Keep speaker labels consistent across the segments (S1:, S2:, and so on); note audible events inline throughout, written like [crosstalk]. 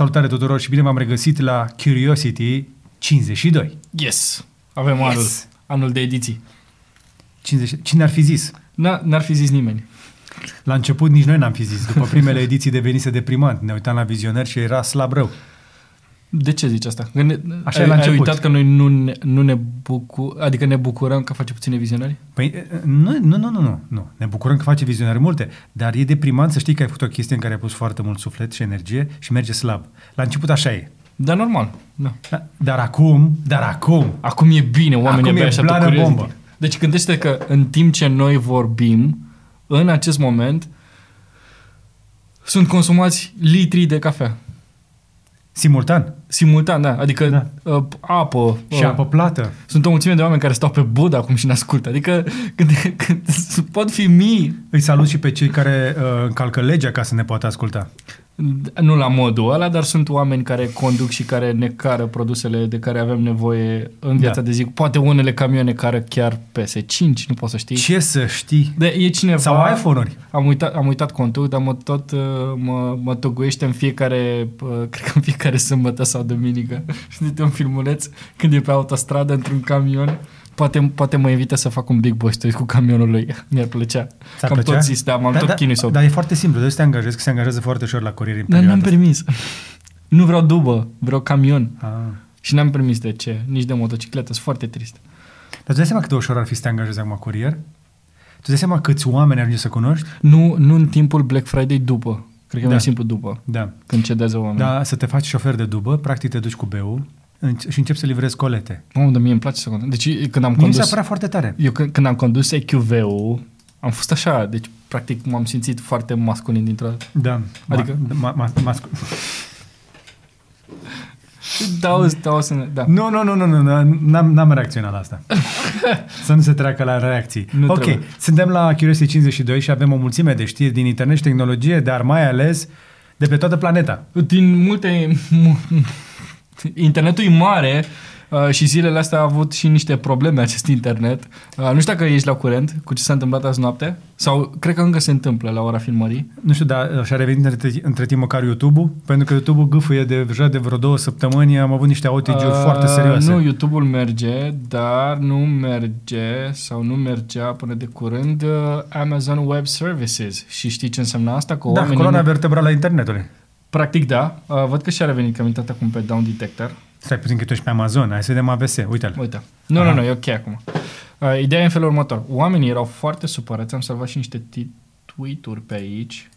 S1: Salutare tuturor și bine v-am regăsit la Curiosity 52.
S2: Yes! Avem yes. anul, anul de ediții.
S1: 50. Cine ar fi zis?
S2: N- n-ar fi zis nimeni.
S1: La început nici noi n-am fi zis. După primele [laughs] ediții devenise deprimant. Ne uitam la vizioner și era slab rău.
S2: De ce zici asta? Că ne,
S1: Așa
S2: ai,
S1: e la
S2: ai
S1: început.
S2: uitat că noi nu ne, nu ne bucur, adică ne bucurăm că face puține vizionări?
S1: Păi, nu, nu, nu, nu, nu, nu. Ne bucurăm că face vizionare multe, dar e deprimant să știi că ai făcut o chestie în care ai pus foarte mult suflet și energie și merge slab. La început așa e.
S2: Dar normal. Da.
S1: Da, Dar acum, dar acum,
S2: Acum e bine, oamenii
S1: Acum e
S2: abia așteaptă
S1: blană
S2: Curiosity.
S1: bombă.
S2: Deci gândește că în timp ce noi vorbim, în acest moment, sunt consumați litri de cafea.
S1: Simultan
S2: Simultan, da. Adică
S1: Da.
S2: uh, apă.
S1: și
S2: uh,
S1: apă plată.
S2: Sunt o mulțime de oameni care stau pe bud acum și ne ascultă. Adică [laughs] când, când, pot fi mii,
S1: Îi salut și pe cei care uh, încalcă legea ca să ne poată asculta.
S2: Nu la modul ăla, dar sunt oameni care conduc și care ne cară produsele de care avem nevoie în viața
S1: Da.
S2: de zi. Poate unele camioane care chiar PS5, nu poți să știi.
S1: Ce să știi?
S2: De, e cineva...
S1: Sau iPhone-uri.
S2: Am uitat, am uitat contul, dar mă tot uh, mă, mă toguiește în fiecare, uh, [laughs] cred că în fiecare sâmbătă sau duminică. [laughs] Știi, un filmuleț când e pe autostradă într-un camion. Poate, poate mă invită să fac un big boy story cu camionul lui. [laughs] Mi-ar plăcea.
S1: Ți-ar
S2: Cam
S1: plăcea?
S2: tot zis, da, m-am tot chinuit să o
S1: Dar e foarte simplu, de să te angajezi, că se angajează foarte ușor la curier în
S2: Dar
S1: perioada
S2: n-am permis. [laughs] nu vreau dubă, vreau camion.
S1: asta. Ah.
S2: Și n-am permis de ce, nici de motocicletă, sunt foarte trist.
S1: Dar tu dai seama cât de ușor ar fi să te angajezi acum curier? Tu dai seama câți oameni ajungi să cunoști?
S2: Nu, nu în timpul Black Friday după. Cred că e
S1: Da.
S2: mai simplu după,
S1: Da.
S2: când cedează oamenii.
S1: Da, să te faci șofer de dubă, practic te duci cu beu și începi să livrezi colete.
S2: Mamă, dar mie îmi place să conduc. Deci când am
S1: Mie mi s-a
S2: condus...
S1: părea foarte tare.
S2: Eu când, când am condus EQV-ul, am fost așa, deci practic m-am simțit foarte masculin dintr-o dată.
S1: Da.
S2: Adică-
S1: Ma, ma, ma, mascu- [laughs]
S2: Dau, dau să ne, da.
S1: nu, nu, nu, nu, nu, nu, n-am, n-am reacționat la asta. [laughs] să nu se treacă la reacții.
S2: Nu
S1: ok,
S2: trebuie.
S1: suntem la Curiosity 52 și avem o mulțime de știri din internet și tehnologie, dar mai ales de pe toată planeta.
S2: Din multe... mu- Internetul e mare uh, și zilele astea a avut și niște probleme acest internet. Uh, nu știu dacă ești la curent cu ce s-a întâmplat azi noapte sau cred că încă se întâmplă la ora filmării.
S1: Nu știu, dar și-a revenit între, între timp măcar YouTube, pentru că YouTube gâfâie de, deja de vreo două săptămâni, am avut niște outage-uri
S2: Uh,
S1: foarte serioase.
S2: Nu, YouTube-ul merge, dar nu merge sau nu mergea până de curând uh, Amazon Web Services. Și știi ce înseamnă asta? Că
S1: da,
S2: oamenii
S1: coloana
S2: nu-
S1: vertebrală a internetului.
S2: Practic da. Uh, văd că și-a revenit, că am intrat acum pe Down Detector.
S1: Stai puțin că tu ești pe Amazon, hai să vedem AVS, uite-l.
S2: Uite. Nu,
S1: Aha.
S2: nu, nu, e ok acum. Uh, ideea e în felul următor. Oamenii erau foarte supărați, am salvat și niște ti- tweet-uri pe aici.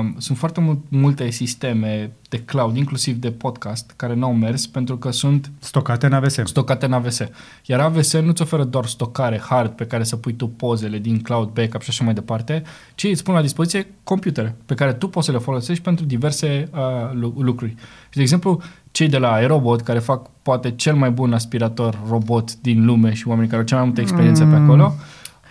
S2: Um, sunt foarte mul- multe sisteme de cloud, inclusiv de podcast, care n-au mers pentru că sunt
S1: Stocate în AVS.
S2: stocate în AVS. Iar AVS nu-ți oferă doar stocare hard pe care să pui tu pozele din cloud backup și așa mai departe, ci îți pun la dispoziție computere pe care tu poți să le folosești pentru diverse uh, lu- lucruri. Și, de exemplu, cei de la Aerobot, care fac poate cel mai bun aspirator robot din lume și oamenii care au cea mai multă experiență pe acolo,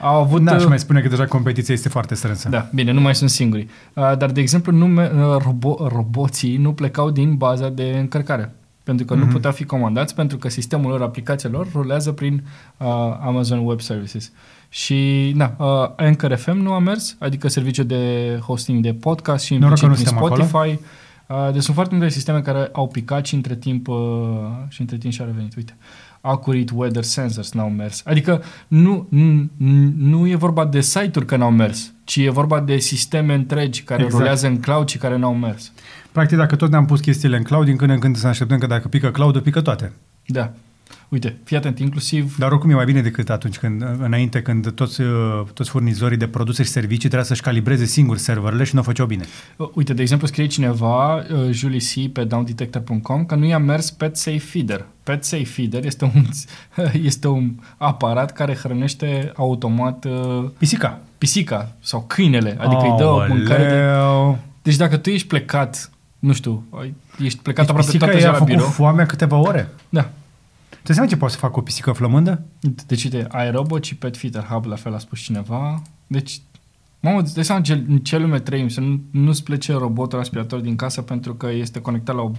S2: au avut...
S1: Da,
S2: uh,
S1: și mai spune că deja competiția este foarte strânsă.
S2: da, bine, nu mai sunt singuri. Uh, dar, de exemplu, nu me- uh, robo- roboții nu plecau din baza de încărcare. Pentru că mm-hmm. nu puteau fi comandați, pentru că sistemul lor, aplicația lor, rulează prin uh, Amazon Web Services. Și, na, uh, Anchor FM nu a mers, adică serviciul de hosting de podcast și
S1: Noroc că
S2: implicit
S1: nu
S2: prin
S1: suntem
S2: Spotify. Uh, deci sunt foarte multe sisteme care au picat și între timp, uh, și între timp și-a revenit. Uite, Accurate Weather Sensors n-au mers. Adică nu, nu, nu e vorba de site-uri că n-au mers, ci e vorba de sisteme întregi care
S1: Exact.
S2: rulează în cloud și care n-au mers.
S1: Practic, dacă tot ne-am pus chestiile în cloud, din când în când să ne așteptăm că dacă pică cloud pică toate.
S2: Da. Uite, fii atent, inclusiv
S1: Dar oricum e mai bine decât atunci când, înainte, când toți, uh, toți furnizorii de produse și servicii trebuia să-și calibreze singuri serverele și nu o făceau bine.
S2: Uh, Uite, de exemplu, scrie cineva, uh, Julie C. pe downdetector.com, că nu i-a mers Pet Safe Feeder. Pet Safe Feeder este un, [laughs] este un aparat care hrănește automat uh,
S1: Pisica.
S2: pisica sau câinele, adică îi dă o mâncare de...
S1: Aoleu.
S2: Deci dacă tu ești plecat, nu știu, ai- ești plecat
S1: Deci
S2: aproape
S1: pisica
S2: toată
S1: i-a
S2: ziua la
S1: făcut
S2: birou.
S1: foamea câteva ore.
S2: Da.
S1: Tu seama ce poate să facă o pisică flămândă?
S2: Deci, uite, iRobot și Pet Fitter Hub, la fel a spus cineva. Deci, mamă, îți dai seama în ce, în ce lume trăim, să nu, nu-ți plece robotul aspirator din casă pentru că este conectat la, o,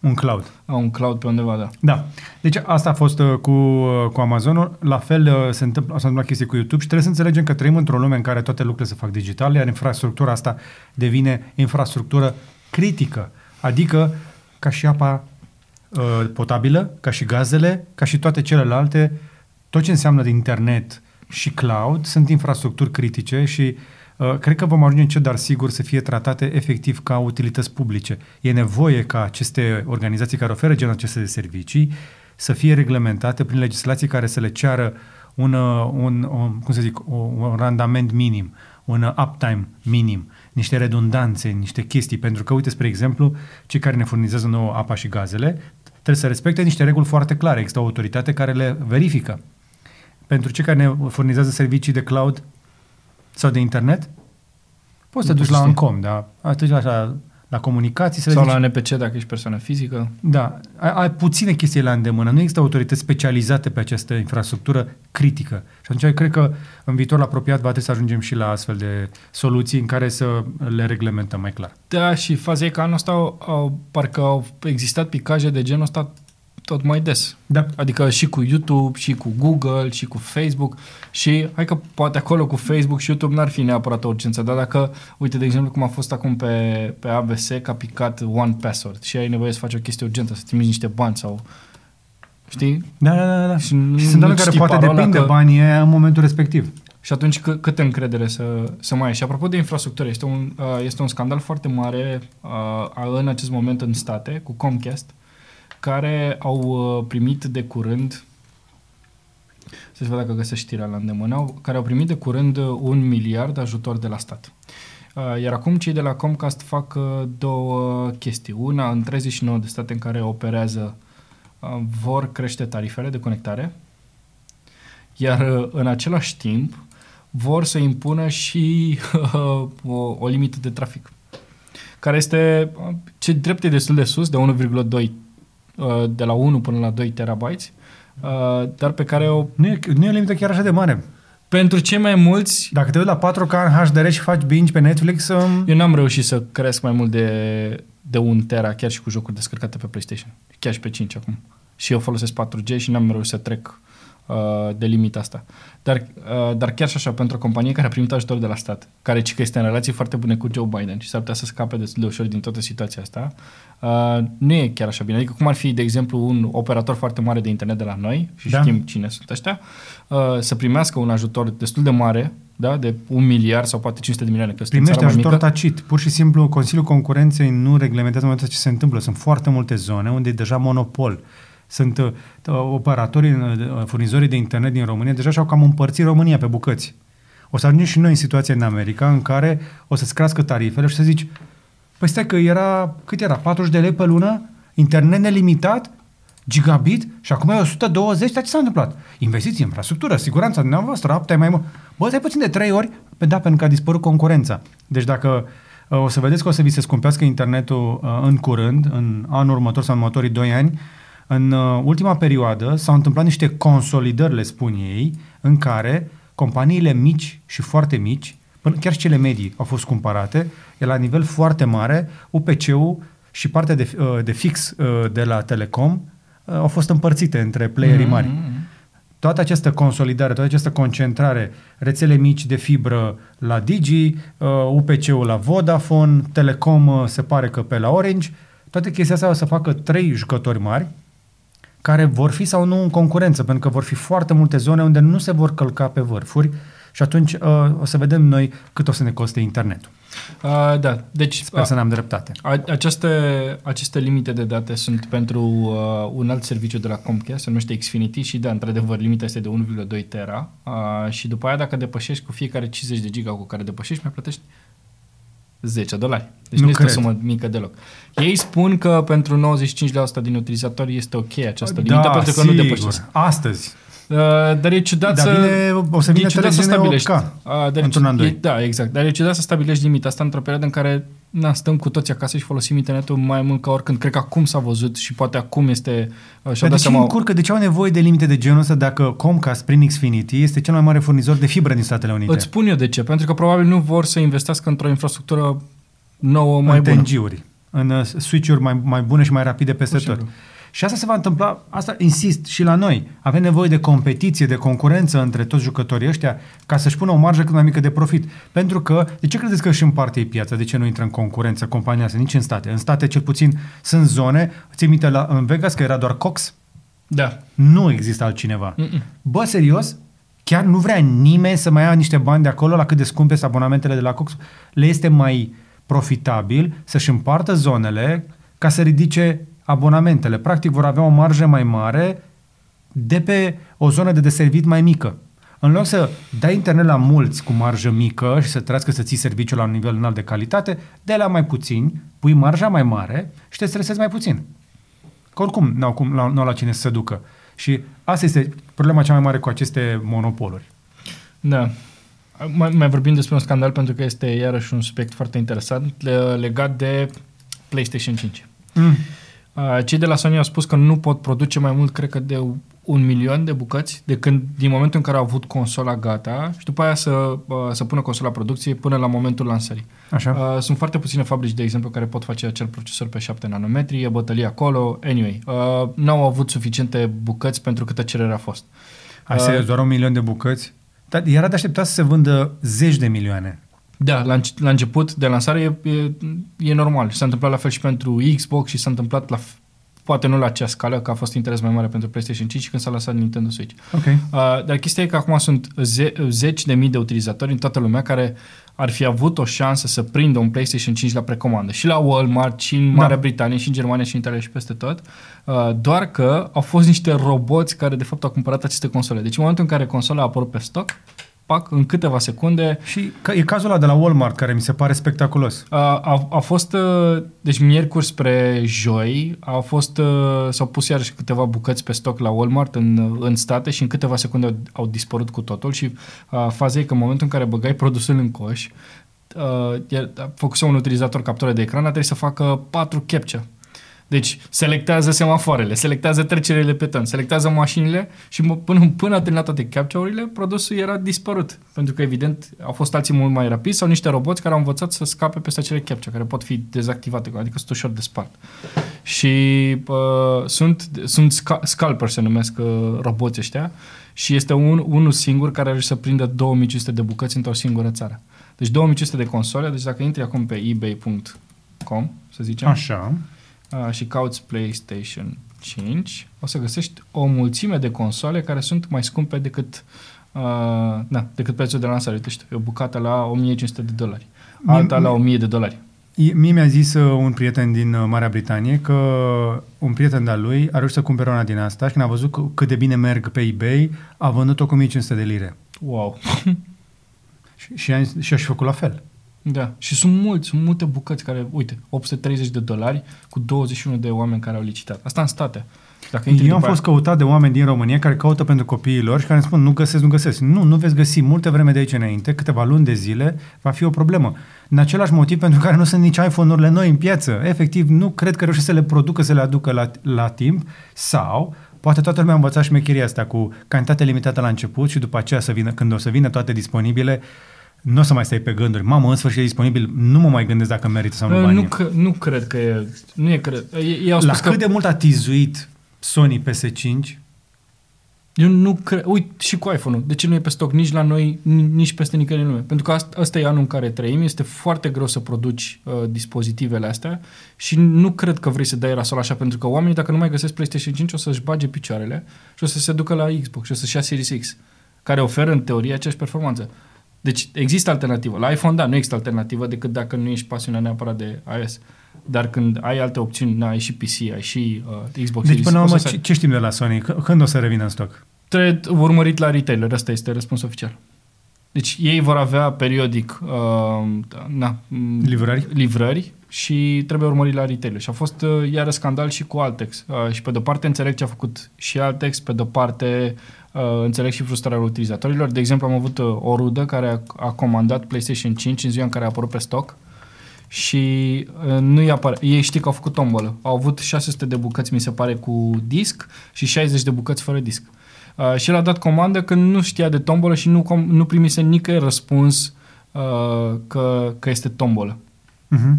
S1: Un cloud.
S2: la un cloud pe undeva, da.
S1: Da. Deci asta a fost uh, cu, uh, cu Amazonul. La fel uh, se întâmplă, s-a întâmplat chestii cu YouTube și trebuie să înțelegem că trăim într-o lume în care toate lucrurile se fac digitale, iar infrastructura asta devine infrastructură critică. Adică ca și apa uh, potabilă, ca și gazele, ca și toate celelalte, tot ce înseamnă de internet și cloud sunt infrastructuri critice și uh, cred că vom ajunge încet, dar sigur, să fie tratate efectiv ca utilități publice. E nevoie ca aceste organizații care oferă genul aceste de servicii să fie reglementate prin legislații care să le ceară un, uh, un, un cum să zic, un, un randament minim, un uptime minim, niște redundanțe, niște chestii, pentru că, uite, spre exemplu, cei care ne furnizează nouă apa și gazele trebuie să respecte niște reguli foarte clare. Există o autoritate care le verifică. Pentru cei care ne furnizează servicii de cloud sau de internet, poți să te duci la Uncom, da? Atunci așa, la comunicații. Să
S2: Sau
S1: zici,
S2: la NPC dacă ești persoană fizică.
S1: Da, ai, ai puține chestii la îndemână. Nu există autorități specializate pe această infrastructură critică. Și atunci cred că în viitorul apropiat va trebui să ajungem și la astfel de soluții în care să le reglementăm mai clar.
S2: Da, și faza e că anul ăsta au, au, parcă au existat picaje de genul ăsta tot mai des.
S1: Da.
S2: Adică și cu YouTube, și cu Google, și cu Facebook și hai că poate acolo cu Facebook și YouTube n-ar fi neapărat o urgență, dar dacă, uite, de exemplu, cum a fost acum pe, pe ABS, că a picat One Password și ai nevoie să faci o chestie urgentă, să trimiți niște bani sau știi?
S1: Da, da, da. da.
S2: Și
S1: Și,
S2: nu-
S1: și sunt
S2: nu
S1: oameni care
S2: știi
S1: poate
S2: parola
S1: depinde
S2: că-
S1: banii ăia în momentul respectiv.
S2: Și atunci câ- câtă încredere să, să mai ai? Și apropo de infrastructură, este un, uh, este un scandal foarte mare uh, în acest moment în state cu Comcast, care au uh, primit de curând să vedem dacă găsesc știrea la îndemână, au- care au primit de curând uh, un miliard ajutor de la stat. Uh, Iar acum cei de la Comcast fac uh, două chestii. Una, în 39 de state în care operează, uh, vor crește tarifele de conectare, iar uh, în același timp vor să impună și uh, o, o limită de trafic, care este uh, ce drept e destul de sus, de 1,2 uh, de la 1 până la 2 terabytes, uh, dar pe care o,
S1: Nu e, nu e o limită chiar așa de mare.
S2: pentru cei mai mulți
S1: Dacă te uiți la 4K în HDR și faci binge pe Netflix, um,
S2: Eu n-am reușit să cresc mai mult de, de un tera, chiar și cu jocuri descărcate pe PlayStation. Chiar și pe 5 acum. Și eu folosesc 4G și n-am reușit să trec uh, de limita asta. Dar, uh, dar chiar și așa, pentru o companie care a primit ajutor de la stat, care ci că este în relații foarte bune cu Joe Biden și s-ar putea să scape destul de ușor din toată situația asta, uh, nu e chiar așa bine. Adică cum ar fi, de exemplu, un operator foarte mare de internet de la noi, și
S1: Da.
S2: știm cine sunt ăștia, uh, să primească un ajutor destul de mare, da, de un miliard sau poate 500 de milioane, că suntem
S1: primește
S2: țara mai
S1: ajutor
S2: mică.
S1: tacit. Pur și simplu, Consiliul Concurenței nu reglementează în momentul ce se întâmplă. Sunt foarte multe zone unde e deja monopol. Sunt uh, operatorii, uh, furnizorii de internet din România deja și-au cam împărțit România pe bucăți. O să ajungem și noi în situația în America în care o să-ți crească tarifele și să zici păi stai că era, cât era, 40 de lei pe lună, internet nelimitat, gigabit și acum e 120, dar ce s-a întâmplat? Investiții în infrastructură, siguranța dumneavoastră, uptime mai mult. Bă, stai puțin de 3 ori, pe da, pentru că a dispărut concurența. Deci dacă uh, o să vedeți că o să vi se scumpească internetul uh, în curând, în anul următor sau în următorii 2 ani, în uh, ultima perioadă s-au întâmplat niște consolidări, le spun ei, în care companiile mici și foarte mici, până chiar și cele medii au fost cumpărate, e la nivel foarte mare, UPC-ul și partea de, uh, de fix uh, de la Telecom uh, au fost împărțite între playerii mari.
S2: Mm-hmm.
S1: Toată această consolidare, toată această concentrare, rețele mici de fibră la Digi, uh, UPC-ul la Vodafone, Telecom uh, se pare că pe la Orange, toate chestia astea o să facă trei jucători mari care vor fi sau nu în concurență, pentru că vor fi foarte multe zone unde nu se vor călca pe vârfuri și atunci uh, o să vedem noi cât o să ne coste internetul.
S2: Uh, da, deci
S1: Sper
S2: uh,
S1: să ne-am dreptate.
S2: a, aceste, aceste limite de date sunt pentru uh, un alt serviciu de la Comcast, se numește Xfinity și da, într-adevăr, limita este de 1,2 tera uh, și după aia dacă depășești cu fiecare 50 de giga cu care depășești, mai plătești 10 dolari. Deci nu,
S1: Nu
S2: este o
S1: cred.
S2: sumă mică deloc. Ei spun că pentru 95% din utilizatori este ok această limită
S1: da,
S2: pentru că nu
S1: sigur.
S2: depășești.
S1: Astăzi.
S2: Uh, dar e ciudat
S1: Dar
S2: să...
S1: vine, o să vină
S2: e ciudat să
S1: televiziune
S2: stabilești.
S1: 8K
S2: A, dar e
S1: într-un
S2: ciud-
S1: an,
S2: e,
S1: doi.
S2: Da, exact. Dar e ciudat să stabilești limita asta într-o perioadă în care na, stăm cu toți acasă și folosim internetul mai mult ca oricând. Cred că acum s-a văzut și poate acum este... uh, Și-au
S1: Dar de
S2: dat
S1: ce
S2: seama...
S1: încurcă? De ce au nevoie de limite de genul ăsta dacă Comcast prin Xfinity este cel mai mare furnizor de fibră din Statele Unite?
S2: Îți spun eu de ce. Pentru că probabil nu vor să investească într-o infrastructură nouă, mai
S1: în
S2: bună.
S1: TNG-uri, în uh, switch-uri mai, mai bune și mai rapide peste
S2: Pur și
S1: tot.
S2: simplu.
S1: Și asta se va întâmpla, asta insist, și la noi. Avem nevoie de competiție, de concurență între toți jucătorii ăștia ca să-și pună o marjă cât mai mică de profit. Pentru că, de ce credeți că își împarte ei piața? De ce nu intră în concurență compania asta? Nici în state. În state, cel puțin, sunt zone, ții minte la, în Vegas că era doar Cox?
S2: Da.
S1: Nu există altcineva.
S2: Mm-mm.
S1: Bă, serios? Chiar nu vrea nimeni să mai ia niște bani de acolo la cât de scumpe sunt abonamentele de la Cox? Le este mai profitabil să-și împartă zonele ca să ridice abonamentele. Practic vor avea o marjă mai mare de pe o zonă de deservit mai mică. În loc să dai internet la mulți cu marjă mică și să trească să ții serviciul la un nivel înalt de calitate, de la mai puțini, pui marja mai mare și te stresezi mai puțin. Că oricum n-au, cum, n-au la cine să se ducă. Și asta este problema cea mai mare cu aceste monopoluri.
S2: Da. Mai, mai vorbim despre un scandal pentru că este iarăși un subiect foarte interesant le- legat de PlayStation 5.
S1: Mm.
S2: Uh, Cei de la Sony au spus că nu pot produce mai mult, cred că de un milion de bucăți de când, din momentul în care au avut consola gata și după aia să, uh, să pună consola la producție până la momentul lansării.
S1: Așa?
S2: Uh, sunt foarte puține fabrici, de exemplu, care pot face acel procesor pe 7 nanometri, e bătălie acolo, anyway. Uh, n-au avut suficiente bucăți pentru câtă cerere a fost.
S1: Ai serios, doar un milion de bucăți? Dar era de așteptat să se vândă zeci de milioane.
S2: Da, la, înce- la început de lansare e, e, e normal. Și s-a întâmplat la fel și pentru Xbox și s-a întâmplat la f- poate nu la acea scală, că a fost interes mai mare pentru PlayStation 5 când s-a lansat Nintendo Switch.
S1: Ok.
S2: Uh, dar chestia e că acum sunt ze- zeci de mii de utilizatori în toată lumea care ar fi avut o șansă să prindă un PlayStation 5 la precomandă. Și la Walmart, și în Marea
S1: Da.
S2: Britanie, și în Germania, și în Italia, și peste tot. Uh, doar că au fost niște roboți care de fapt au cumpărat aceste console. Deci în momentul în care consola a apărut pe stoc, pac, în câteva secunde,
S1: Și că, e cazul ăla de la Walmart, care mi se pare spectaculos.
S2: a, a, a fost, uh, deci miercuri spre joi, au fost, uh, s-au pus iarăși câteva bucăți pe stoc la Walmart în, în state și în câteva secunde au, au dispărut cu totul și uh, faza e că în momentul în care băgai produsul în coș, uh, iar- a făcut un utilizator captură de ecran, a trebuit să facă patru capture. Deci selectează semafoarele, selectează trecerile pe ton, selectează mașinile și mă- până, până a terminat toate capture-urile, produsul era dispărut. Pentru că, evident, au fost alții mult mai rapizi sau niște roboți care au învățat să scape peste acele capture, care pot fi dezactivate, adică sunt ușor de spart. Și uh, sunt, sunt sca- scalper, se numesc uh, roboți ăștia, și este un, unul singur care are să prindă 2500 de bucăți într-o singură țară. Deci 2500 de console, deci dacă intri acum pe ebay.com, să zicem,
S1: Așa.
S2: Uh, și cauți PlayStation 5, o să găsești o mulțime de console care sunt mai scumpe decât, uh, na, decât prețul de lansare. Uite, știu, e o bucată la 1500 de dolari, alta la 1000 de dolari.
S1: E- Mie mi-a zis uh, un prieten din uh, Marea Britanie că un prieten de-al lui a reușit să cumpere una din asta și când a văzut că- cât de bine merg pe eBay, a vândut-o cu 1500 de lire.
S2: Wow! [laughs]
S1: Și, și, a, și a făcut la fel.
S2: Da, și sunt mulți, sunt multe bucăți care, uite, 830 de dolari cu 21 de oameni care au licitat. Asta în state. Dacă intri
S1: Eu am
S2: după
S1: fost căutat de oameni din România care caută pentru copiii lor și care îmi spun nu găsesc, nu găsesc. Nu, nu veți găsi multe vreme de aici înainte, câteva luni de zile, va fi o problemă. În același motiv pentru care nu sunt nici iPhone-urile noi în piață. Efectiv, nu cred că reușesc să le producă, să le aducă la, la timp sau poate toată lumea a învățat șmecheria asta cu cantitate limitată la început și după aceea să vină, când o să vină toate disponibile, nu o să mai stai pe gânduri. Mamă, în sfârșit e disponibil, nu mă mai gândesc dacă merită sau nu
S2: Uh,
S1: banii.
S2: nu, că, nu cred că e, nu e cred. Ei, ei au
S1: La
S2: spus
S1: cât
S2: că
S1: de mult a tizuit Sony PS5,
S2: Eu nu cred. Uite, și cu iPhone-ul. De ce nu e pe stoc nici la noi, ni- nici peste nicăieri în lume? Pentru că asta, asta e anul în care trăim. Este foarte greu să produci uh, dispozitivele astea și nu cred că vrei să dai rasol așa, pentru că oamenii, dacă nu mai găsesc PlayStation 5, o să-și bage picioarele și o să se ducă la Xbox și o să-și ia Series X, care oferă în teorie aceeași performanță. Deci există alternativă. La iPhone, da, nu există alternativă decât dacă nu ești pasionat neapărat de iOS. Dar când ai alte opțiuni, na, ai și PC, ai și uh, Xbox
S1: Deci
S2: Series,
S1: până la
S2: o
S1: urmă,
S2: să
S1: ce, ce știm de la Sony? C- Când o să revină în stoc?
S2: Trebuie urmărit la retailer, asta este răspunsul oficial. Deci ei vor avea periodic uh, na, m,
S1: Livrări?
S2: livrări și trebuie urmărit la retailer. Și a fost uh, iară scandal și cu Altex. Uh, și pe de-o parte înțeleg ce a făcut și Altex, pe de-o parte uh, înțeleg și frustrarea utilizatorilor. De exemplu, am avut uh, o rudă care a, a comandat PlayStation 5 în ziua în care a apărut pe stoc și uh, nu i apare. Ei știi că au făcut tombolă. Au avut 600 de bucăți, mi se pare, cu disc și 60 de bucăți fără disc. Uh, și el a dat comandă când nu știa de tombolă și nu, com- nu primise nicăieri răspuns uh, că, că este tombolă.
S1: Uh-huh.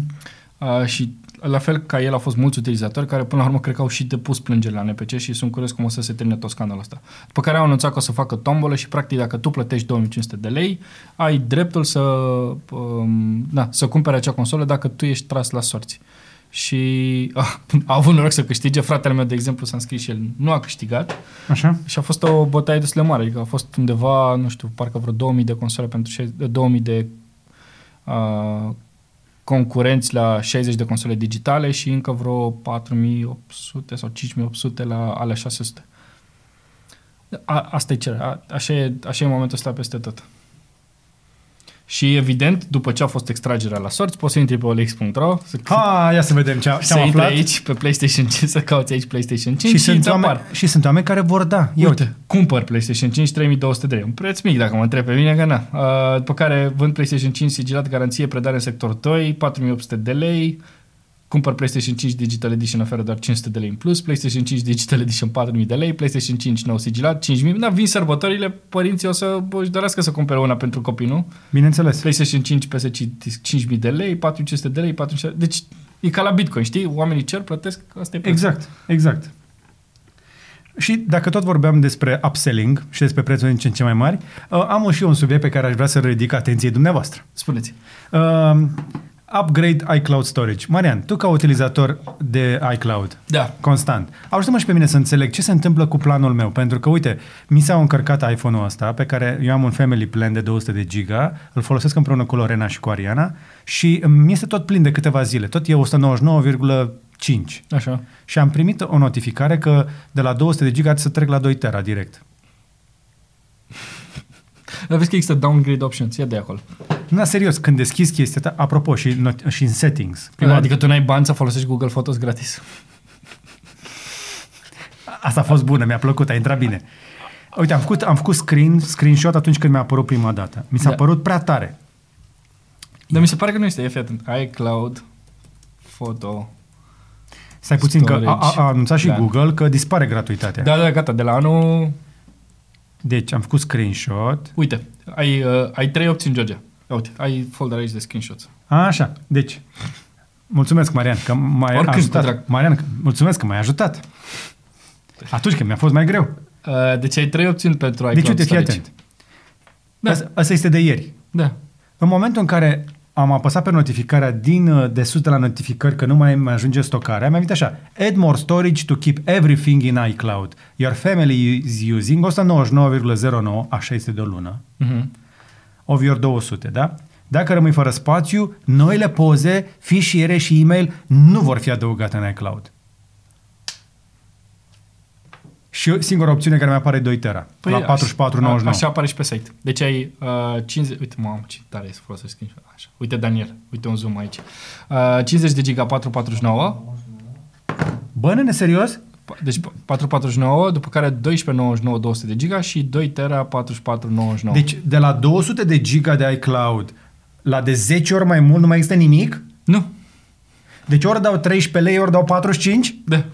S2: Uh, și la fel ca el au fost mulți utilizatori care până la urmă cred că au și depus plângeri la NPC și sunt curios cum o să se termine tot scandalul ăsta. După care au anunțat că o să facă tombolă și practic dacă tu plătești 2500 de lei, ai dreptul să, um, da, să cumpere acea consolă dacă tu ești tras la sorți. Și [laughs] ah, a avut noroc să câștige. Fratele meu, de exemplu, s-a înscris și el nu a câștigat.
S1: Așa?
S2: Și a fost o bătaie destul de mare. Adică a fost undeva, nu știu, parcă vreo 2000 de console pentru 60, 2000 de uh, concurenți la 60 de console digitale și încă vreo 4800 sau 5800 la ale 600. A, asta e cererea. Așa e, așa e momentul ăsta peste tot. Și evident, după ce a fost extragerea la sorți, poți să intri pe olix.ro să,
S1: Ha, ia să vedem ce, ce
S2: să
S1: am
S2: intri
S1: aflat.
S2: aici pe PlayStation 5, să cauți aici PlayStation 5
S1: și,
S2: și,
S1: sunt
S2: îți
S1: oameni,
S2: apar.
S1: și sunt oameni care vor da. Ia uite.
S2: Uite, cumpăr PlayStation 5 3200 de lei. Un preț mic dacă mă întreb pe mine, că na. Uh, după care vând PlayStation 5 sigilat garanție, predare în sector 2, 4800 de lei. Cumpăr PlayStation 5 Digital Edition oferă doar 500 de lei în plus, PlayStation 5 Digital Edition 4000 de lei, PlayStation 5 nou sigilat 5000. Da, vin sărbătorile, părinții o să bă, își dorească să cumpere una pentru copii, nu?
S1: Bineînțeles.
S2: PlayStation 5 PS5 disc 5000 de lei, 400 de lei, 400 Deci e ca la Bitcoin, știi? Oamenii cer, plătesc, asta e prețul.
S1: Exact, exact. Și dacă tot vorbeam despre upselling și despre prețuri din ce în ce mai mari, uh, am și eu un subiect pe care aș vrea să ridic atenției dumneavoastră.
S2: Spuneți.
S1: Uh, upgrade iCloud Storage. Marian, tu ca utilizator de iCloud,
S2: Da.
S1: constant, ajută-mă și pe mine să înțeleg ce se întâmplă cu planul meu, pentru că, uite, mi s-a încărcat iPhone-ul ăsta, pe care eu am un family plan de 200 de giga, îl folosesc împreună cu Lorena și cu Ariana și mi este tot plin de câteva zile, tot e 199,5.
S2: Așa.
S1: Și am primit o notificare că de la 200 de giga să trec la 2 tera direct.
S2: Dar vezi că există downgrade options, ia de acolo.
S1: Nu, serios, când deschizi chestia ta, apropo, și, not- și în settings,
S2: Prima adică tu n-ai bani să folosești Google Photos gratis.
S1: Asta a fost bună, mi-a plăcut, a intrat bine. Uite, am făcut, am făcut screen, screenshot atunci când mi-a apărut prima dată. Mi s-a
S2: Da.
S1: părut prea tare.
S2: Dar mi se pare că nu este, e fii atent. iCloud, foto.
S1: Stai puțin că a,
S2: Storage.
S1: a, a anunțat și
S2: Da.
S1: Google că dispare gratuitatea.
S2: Da, da, gata, de la anul...
S1: Deci am făcut screenshot.
S2: Uite, ai, uh, ai trei opțiuni, George. Ia Uite, ai folder aici de screenshots.
S1: A, așa, deci. Mulțumesc, Marian, că m-ai
S2: Oricând,
S1: ajutat.
S2: cu drag.
S1: Marian, că- mulțumesc că m-ai ajutat. Atunci când mi-a fost mai greu.
S2: Uh, deci ai trei opțiuni pentru iCloud
S1: Deci, uite, fii
S2: storage.
S1: atent.
S2: Da.
S1: Asta, asta este de ieri.
S2: Da.
S1: În momentul în care am apăsat pe notificarea din uh, de sus de la notificări că nu mai mai ajunge stocarea, mi-a venit așa, add more storage to keep everything in iCloud. Your family is using 199,09, așa este de o lună,
S2: Uh-huh.
S1: of your 200, da? Dacă rămâi fără spațiu, noile poze, fișiere și e-mail nu vor fi adăugate în iCloud. Și singura opțiune care mi apare e 2 tera, păi la 44,99.
S2: a- Așa apare și pe site. Deci ai uh, 50... Uite, mamă, ce tare e să folosesc screenshot. Așa. Uite, Daniel, uite un zoom aici. Uh, 50 de giga 449,
S1: Bă, nene, serios?
S2: deci 449, după care 1299 200 de giga și 2 tera 4499.
S1: Deci de la 200 de giga de iCloud la de 10 ori mai mult nu mai există nimic?
S2: Nu.
S1: Deci ori dau 13 lei, ori dau 45?
S2: Da.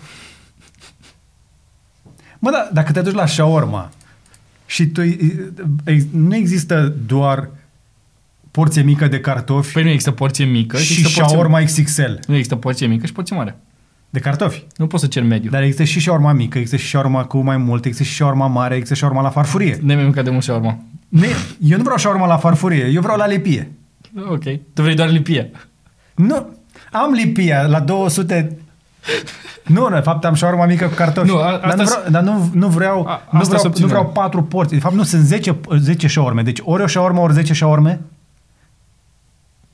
S1: Mă, da, dacă te duci la shawarma și tu, e- nu există doar porție mică de cartofi
S2: Păi nu există porție mică și,
S1: și
S2: există porție...
S1: shawarma XXL
S2: Nu există porție mică și porție mare.
S1: de cartofi.
S2: Nu poți să cer mediu.
S1: Dar există și shawarma mică, există și shawarma cu mai mult, există și shawarma mare, există shawarma la farfurie.
S2: Nu mi-am mâncat de mult shawarma.
S1: Nu, eu nu vreau shawarma la farfurie, eu vreau la lipie.
S2: Ok. Tu vrei doar lipie.
S1: Nu, am lipia la 200... Nu, de fapt am shawarma mică cu cartofi.
S2: Nu, a-
S1: dar
S2: asta
S1: nu
S2: s-
S1: vreau, dar nu, nu vreau,
S2: A-
S1: nu
S2: asta
S1: vreau,
S2: s-a
S1: nu
S2: obținut.
S1: vreau patru porții. De fapt, nu, sunt 10, 10 shawarme. Deci ori o shawarma, ori 10 shawarme.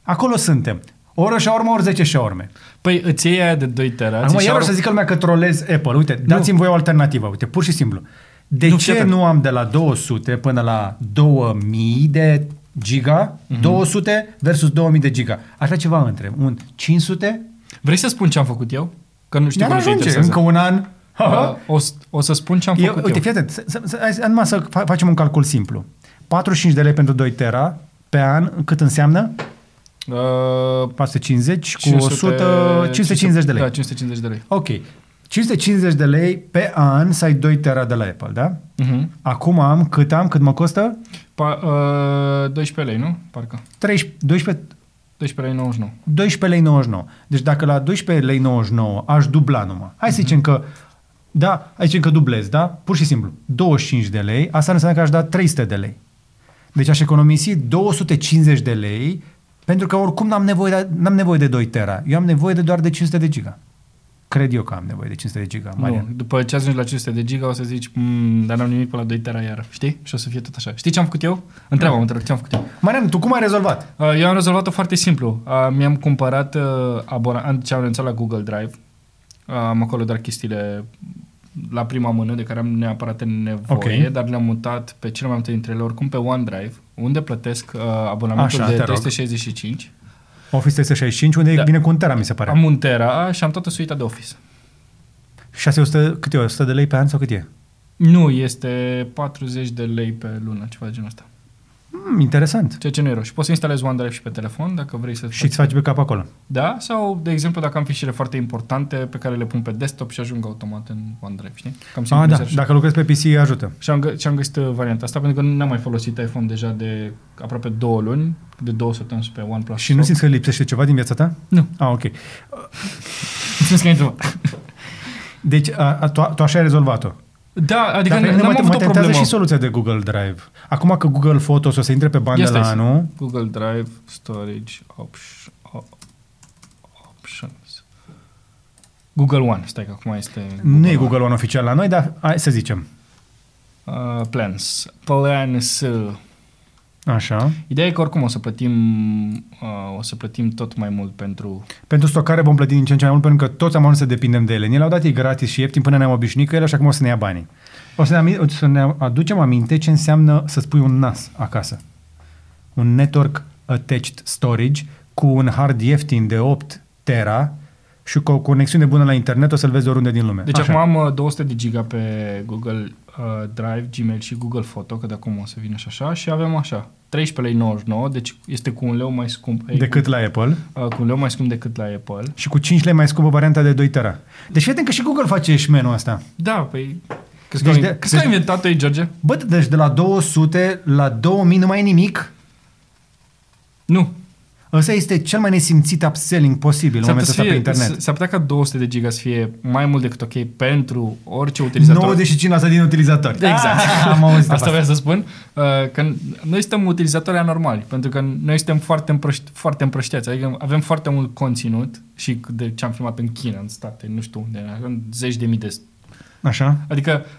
S1: Acolo suntem. Ori o shawarma, ori 10 shawarme.
S2: Păi îți iei aia de 2 tera.
S1: Acum
S2: ți
S1: iar o
S2: shawarma-
S1: să zică lumea că trolez Apple. Uite, dați-mi voi o alternativă. Uite, pur și simplu. De
S2: Nu,
S1: ce
S2: fii atent.
S1: nu am de la 200 până la 2000 de giga,
S2: Mhm.
S1: 200 versus 2000 de giga? Aș vrea ceva între. Un 500?
S2: Vrei să spun ce am făcut eu? Că nu știu
S1: Ne-ar
S2: că nu te
S1: ajunge
S2: interesează.
S1: încă un an.
S2: Uh, o, s- o să spun ce am
S1: Eu,
S2: făcut
S1: uite,
S2: eu.
S1: fii atent, să, să, să, hai, numai să fa- facem un calcul simplu. 45 de lei pentru 2 tera pe an, cât înseamnă?
S2: Uh,
S1: 450 cu
S2: 500
S1: 100, 550 de lei.
S2: Da, 550 de lei.
S1: Ok. 550 de lei pe an să ai 2 tera de la Apple, da?
S2: Uh-huh.
S1: Acum am, cât am, cât mă costă?
S2: Pa, uh, 12 lei, nu? Parcă.
S1: 13, 12,
S2: 12 lei 99.
S1: 12 lei 99. Deci dacă la 12 lei 99 aș dubla numai, hai să zicem că da, hai să zicem că dublez, da? Pur și simplu, 25 de lei, asta înseamnă că aș da 300 de lei. Deci aș economisi 250 de lei pentru că oricum n-am nevoie de, n-am nevoie de 2 tera. Eu am nevoie de doar de 500 de giga. Cred eu că am nevoie de 500 de giga, Marian.
S2: Nu, după ce ajungi la 500 de giga o să zici, "Mm, dar n-am nimic până la 2 tera iar. Știi? Și o să fie tot așa. Știi ce am făcut eu? Întreabă-mă, întreb, ce am făcut eu?
S1: Marian, tu cum ai rezolvat?
S2: Uh, Eu am rezolvat-o foarte simplu. Uh, Mi-am cumpărat uh, abonament, ce am renunțat la Google Drive. Uh, Am acolo doar chestiile la prima mână de care am neapărat nevoie,
S1: Ok.
S2: dar le-am mutat pe cele mai multe dintre ele oricum pe OneDrive, unde plătesc uh, abonamentul
S1: Așa,
S2: de
S1: te rog.
S2: 365.
S1: Office 365, unde
S2: Da.
S1: vine cu un tera, mi se pare.
S2: Am un tera și am toată suita de Office.
S1: 600, cât e, 100 de lei pe an sau cât e?
S2: Nu, este 40 de lei pe lună, ceva de genul ăsta.
S1: Hmm, interesant.
S2: Ceea ce nu e rău. Și poți să instalezi OneDrive și pe telefon dacă vrei să
S1: Și îți faci backup acolo.
S2: Da, sau, de exemplu, dacă am fișiere foarte importante pe care le pun pe desktop și ajung automat în OneDrive, știi? Cam
S1: Ah,
S2: simplu
S1: da,
S2: să așa.
S1: dacă lucrezi pe PC, ajută.
S2: Și am, gă- și am găsit uh, varianta asta pentru că n-am mai folosit iPhone deja de aproape două luni, de două săptămâni pe OnePlus.
S1: Și nu simți că lipsește ceva din viața ta?
S2: Nu.
S1: Ah, ok. [laughs]
S2: Mulțumesc că ai întrebat.
S1: Deci, a, a, tu, tu așa ai rezolvat-o.
S2: Da, adică
S1: Dar pe
S2: n-
S1: mine
S2: n-am
S1: mă,
S2: avut
S1: mă
S2: o
S1: tentează
S2: problemă.
S1: și soluția de Google Drive. Acum că Google Photos o să intre pe bandă
S2: Ia stai
S1: la
S2: să-
S1: anul,
S2: Google Drive, Storage, option, Options. Google One, stai că acum este...
S1: nu e
S2: One.
S1: Google One oficial la noi, dar hai să zicem.
S2: Uh, plans. Plans.
S1: Așa.
S2: Ideea e că oricum o să plătim, uh, o să plătim tot mai mult pentru...
S1: Pentru stocare vom plăti din ce în ce mai mult, pentru că toți am ajuns să depindem de ele. Ne le-au dat ei gratis și ieftin până ne-am obișnuit cu ele, așa că o să ne ia banii. O să ne, ami- o să ne aducem aminte ce înseamnă să-ți pui un NAS acasă. Un Network Attached Storage cu un hard ieftin de 8 tera și cu o conexiune bună la internet o să-l vezi oriunde din lume.
S2: Deci
S1: Așa.
S2: acum am uh, 200 de giga pe Google uh, Drive, Gmail și Google Photo, că de acum o să vină și așa, și avem așa, 13 lei 99, deci este cu un leu mai scump. Ei,
S1: decât la Apple
S2: Uh, cu un leu mai scump decât la Apple.
S1: și cu 5 lei mai scumpă varianta de 2 tera. Deci fii atent că și Google face șmenul ăsta.
S2: Da, păi... Crezi
S1: Deci
S2: că,
S1: de-
S2: de, crezi că
S1: deci-
S2: ai inventat-o ei, George?
S1: Bă, deci de la 200 la 2000 nu mai e nimic?
S2: Nu.
S1: Ăsta este cel mai nesimțit upselling posibil în
S2: S-ar
S1: momentul
S2: putea,
S1: ăsta
S2: să
S1: pe
S2: fie,
S1: internet.
S2: s- s-ar putea ca 200 de giga să fie mai mult decât ok pentru orice utilizator.
S1: 95% din utilizatori.
S2: Exact.
S1: Ah, am auzit
S2: Asta vreau să spun. Uh, că noi suntem utilizatori anormali, pentru că noi suntem foarte, împrăști, foarte împrăștiați. Adică avem foarte mult conținut și de ce am filmat în China, în state, nu știu unde, avem zeci de mii de...
S1: Așa?
S2: Adică uh,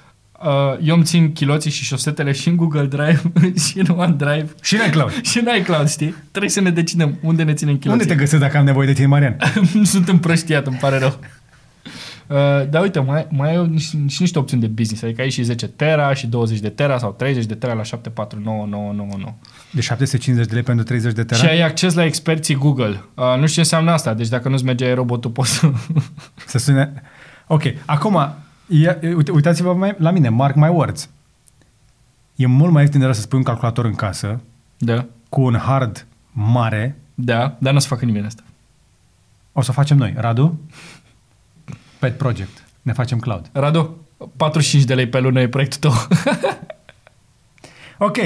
S2: eu îmi țin chiloții și șosetele și în Google Drive [laughs] și în OneDrive
S1: Și în iCloud. [laughs]
S2: și în iCloud, știi? Trebuie să ne decidem unde ne ținem chiloții.
S1: Unde te găsesc dacă am nevoie de tine, Marian? [laughs]
S2: Sunt împrăștiat, îmi pare rău. Uh, dar uite, mai, mai au niște, și niște opțiuni de business, adică ai și 10 tera și 20 de tera sau 30 de tera la 749999.
S1: De 750 de lei pentru 30 de tera?
S2: Și ai acces la experții Google. Uh, nu știu ce înseamnă asta, deci dacă nu-ți merge robotul poți să...
S1: Să sune... Ok, acum, ia, uite, uitați-vă mai, la mine, mark my words. E mult mai ieftin de la să spui un calculator în casă
S2: da,
S1: cu un hard mare.
S2: da, dar nu o să facă nimeni asta.
S1: O să facem noi. Radu? Pet Project. Ne facem cloud.
S2: Radu, 45 de lei pe lună e proiectul tău. [laughs]
S1: Ok.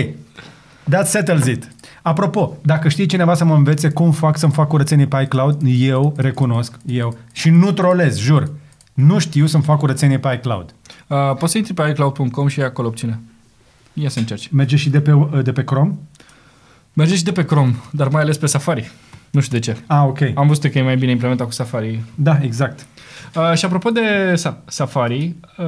S1: That settles it. Apropo, dacă știi cineva să mă învețe cum fac să-mi fac curățenie pe iCloud, eu recunosc, eu, și nu trolez, jur, nu știu să-mi fac curățenie pe iCloud.
S2: Uh, poți să intri pe iCloud.com și ai acolo opțiune. Ia să încerci.
S1: Merge și de pe, de pe Chrome?
S2: Merge și de pe Chrome, dar mai ales pe Safari. Nu știu de ce.
S1: Ah, ok.
S2: Am văzut că e mai bine implementat cu Safari.
S1: Da, exact.
S2: Uh, și apropo de Sa- Safari, uh,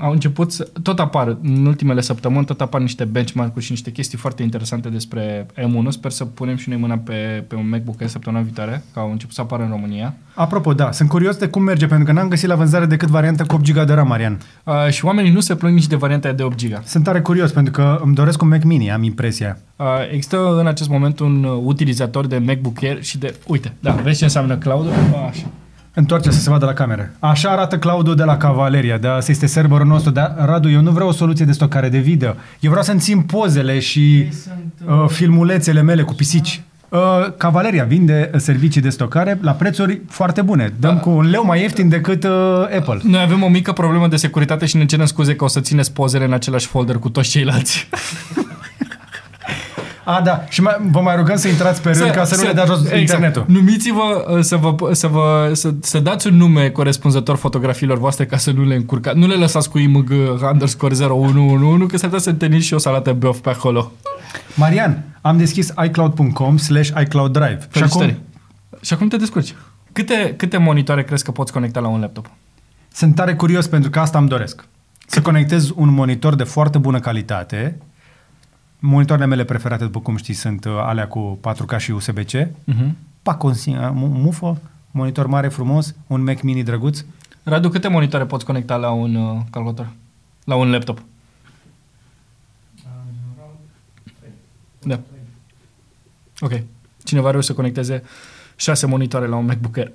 S2: au început, să, tot apar, în ultimele săptămâni, tot apar niște benchmark-uri și niște chestii foarte interesante despre M1. Sper să punem și noi mâna pe, pe un MacBook Air săptămâna viitoare, că au început să apară în România.
S1: Apropo, da, sunt curios de cum merge, pentru că n-am găsit la vânzare decât varianta cu 8 GB de RAM, Marian.
S2: Uh, și oamenii nu se plâng nici de varianta aia de 8 GB.
S1: Sunt tare curios, pentru că îmi doresc un Mac Mini, am impresia.
S2: Uh, există în acest moment un uh, utilizator de MacBook Air și de... Uite, da, vezi ce înseamnă cloud Așa.
S1: Întoarce să se vadă la cameră. Așa arată cloud de la Cavaleria, da, asta este serverul nostru, dar Radu, eu nu vreau o soluție de stocare de video. Eu vreau să-mi țin pozele și uh, filmulețele mele cu pisici. Uh, Cavaleria vinde uh, servicii de stocare la prețuri foarte bune. Dăm
S2: Da.
S1: cu un leu mai ieftin decât uh, Apple.
S2: Noi avem o mică problemă de securitate și ne cerem scuze că o să țineți pozele în același folder cu toți ceilalți. [laughs]
S1: A, da. Și mai, vă mai rugăm să intrați pe rând ca să, nu le dați jos
S2: exact.
S1: internetul.
S2: Numiți-vă uh, să, vă, să, vă, să, să dați un nume corespunzător fotografiilor voastre ca să nu le încurcați. Nu le lăsați cu img underscore 0111 că s-ar putea să întâlniți și o salată beof pe acolo.
S1: Marian, am deschis iCloud.com slash iCloud Drive. Și
S2: Felicitări.
S1: acum
S2: Și acum te descurci. Câte, câte monitoare crezi că poți conecta la un laptop?
S1: sunt tare curios pentru că asta îmi doresc. Să conectez un monitor de foarte bună calitate. Monitoarele mele preferate, după cum știi, sunt uh, alea cu 4K și USB-C.
S2: Uh-huh.
S1: Pac, un sing- uh, mu- mufă, monitor mare, frumos, un Mac mini drăguț.
S2: Radu, câte monitoare poți conecta la un uh, calculator? La un laptop? Da. Ok. Cineva reușit să conecteze șase monitoare la un MacBook Air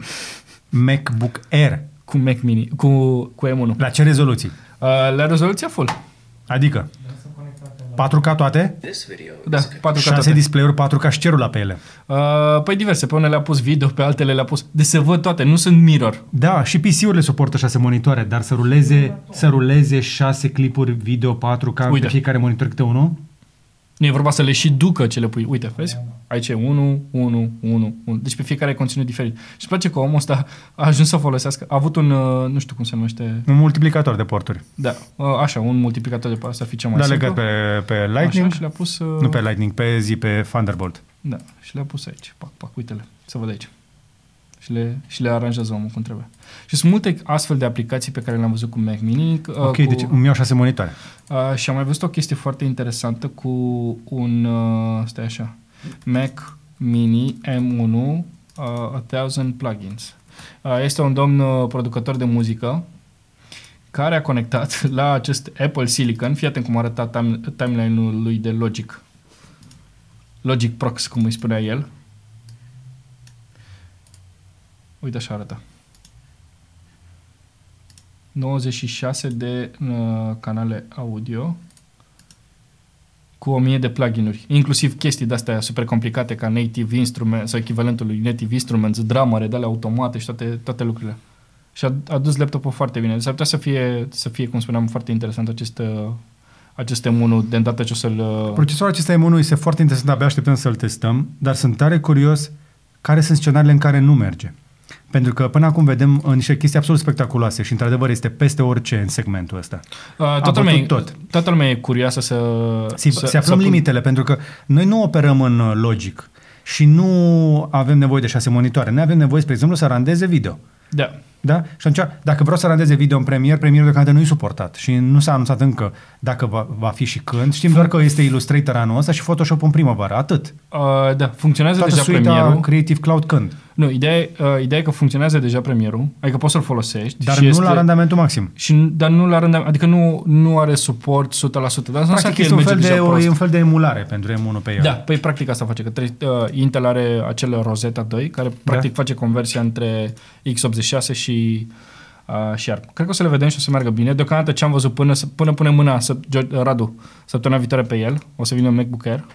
S1: MacBook Air.
S2: cu Mac Mini, cu, cu M1.
S1: La ce rezoluții?
S2: Uh, la rezoluția full.
S1: Adică 4K toate?
S2: Da, 4K
S1: 6
S2: toate.
S1: display-uri 4K și șcerul la pe ele.
S2: Uh, păi diverse, pe unele a pus video, pe altele le-a pus... De se văd toate, nu sunt mirror.
S1: Da, și PC-urile suportă 6 monitoare, dar să ruleze, să ruleze 6 clipuri video 4K
S2: Uite.
S1: pe fiecare monitor câte unul?
S2: Nu e vorba să le și ducă ce le pui. Uite, vezi? Aici e 1, 1, 1, 1. Deci pe fiecare e conținut diferit. Și îmi place că omul ăsta a ajuns să folosească. A avut un, uh, nu știu cum se numește,
S1: Un multiplicator de porturi.
S2: da, uh, așa, un multiplicator de pe asta ar fi cel mai
S1: L-a
S2: simplu.
S1: legat pe, pe Lightning,
S2: Așa, și le-a pus... Uh,
S1: nu pe Lightning, pe zi, pe Thunderbolt.
S2: Da, și le-a pus aici. Pac, pac, uite-le, să văd aici. Și le, și le aranjează omul cum trebuie. Și sunt multe astfel de aplicații pe care le-am văzut cu Mac Mini. Uh,
S1: Ok,
S2: cu,
S1: deci îmi iau 6 monitoare.
S2: Uh, și am mai văzut o chestie foarte interesantă cu un, uh, stai așa, Mac Mini M1 uh, 1000 plugins. Uh, este un domn uh, producător de muzică care a conectat [laughs] la acest Apple Silicon, fii atent cum arăta time, timeline-ul lui de Logic. Logic Prox, cum îi spunea el. Uite așa arată. 96 de uh, canale audio cu 1000 de pluginuri, inclusiv chestii de-astea super complicate ca Native Instruments sau echivalentul lui Native Instruments, dramare, de automate și toate, toate lucrurile. Și a, a dus laptopul foarte bine. S-ar putea să fie, să fie, cum spuneam, foarte interesant acest, uh, acest M1 de îndată ce o să-l... uh,
S1: Procesorul acesta M1 este foarte interesant, abia așteptăm să-l testăm, dar sunt tare curios care sunt scenariile în care nu merge. Pentru că până acum vedem uh, niște chestii absolut spectaculoase și într-adevăr este peste orice în segmentul ăsta.
S2: Uh,
S1: Am
S2: toată, lumea, e-
S1: bătut tot.
S2: toată lumea e curioasă să...
S1: Se,
S2: să
S1: se aflăm
S2: să pun-
S1: limitele, pentru că noi nu operăm în uh, logic și nu avem nevoie de șase monitoare. Noi avem nevoie, spre exemplu, să randeze video.
S2: Da.
S1: Da? Și atunci, dacă vreau să randeze video în premier, premierul deocamdată nu e suportat și nu s-a anunțat încă dacă va, va fi și când. Știm doar că este Illustrator anul ăsta și Photoshop în primăvară. Atât.
S2: Uh, da, funcționează
S1: Toată
S2: deja
S1: suita
S2: premierul.
S1: Creative Cloud când?
S2: Nu, ideea e, uh, ideea e că funcționează deja premierul, adică poți să-l folosești.
S1: Dar
S2: și
S1: nu
S2: este,
S1: la randamentul maxim.
S2: Și, dar nu la randament, adică nu, nu are suport 100%, dar asta nu înseamnă
S1: Practic
S2: că
S1: este
S2: el
S1: un
S2: merge
S1: fel, de,
S2: deja
S1: o,
S2: prost.
S1: e un fel de emulare pentru M1 pe el.
S2: Da, păi practic asta face, că trebuie, uh, Intel are acel Rosetta 2, care practic face conversia între x86 și uh, și ARM. Cred că o să le vedem și o să meargă bine. Deocamdată ce am văzut până, să- până punem mâna, să, Gio- Radu, săptămâna viitoare pe el, o să vină un MacBook Air.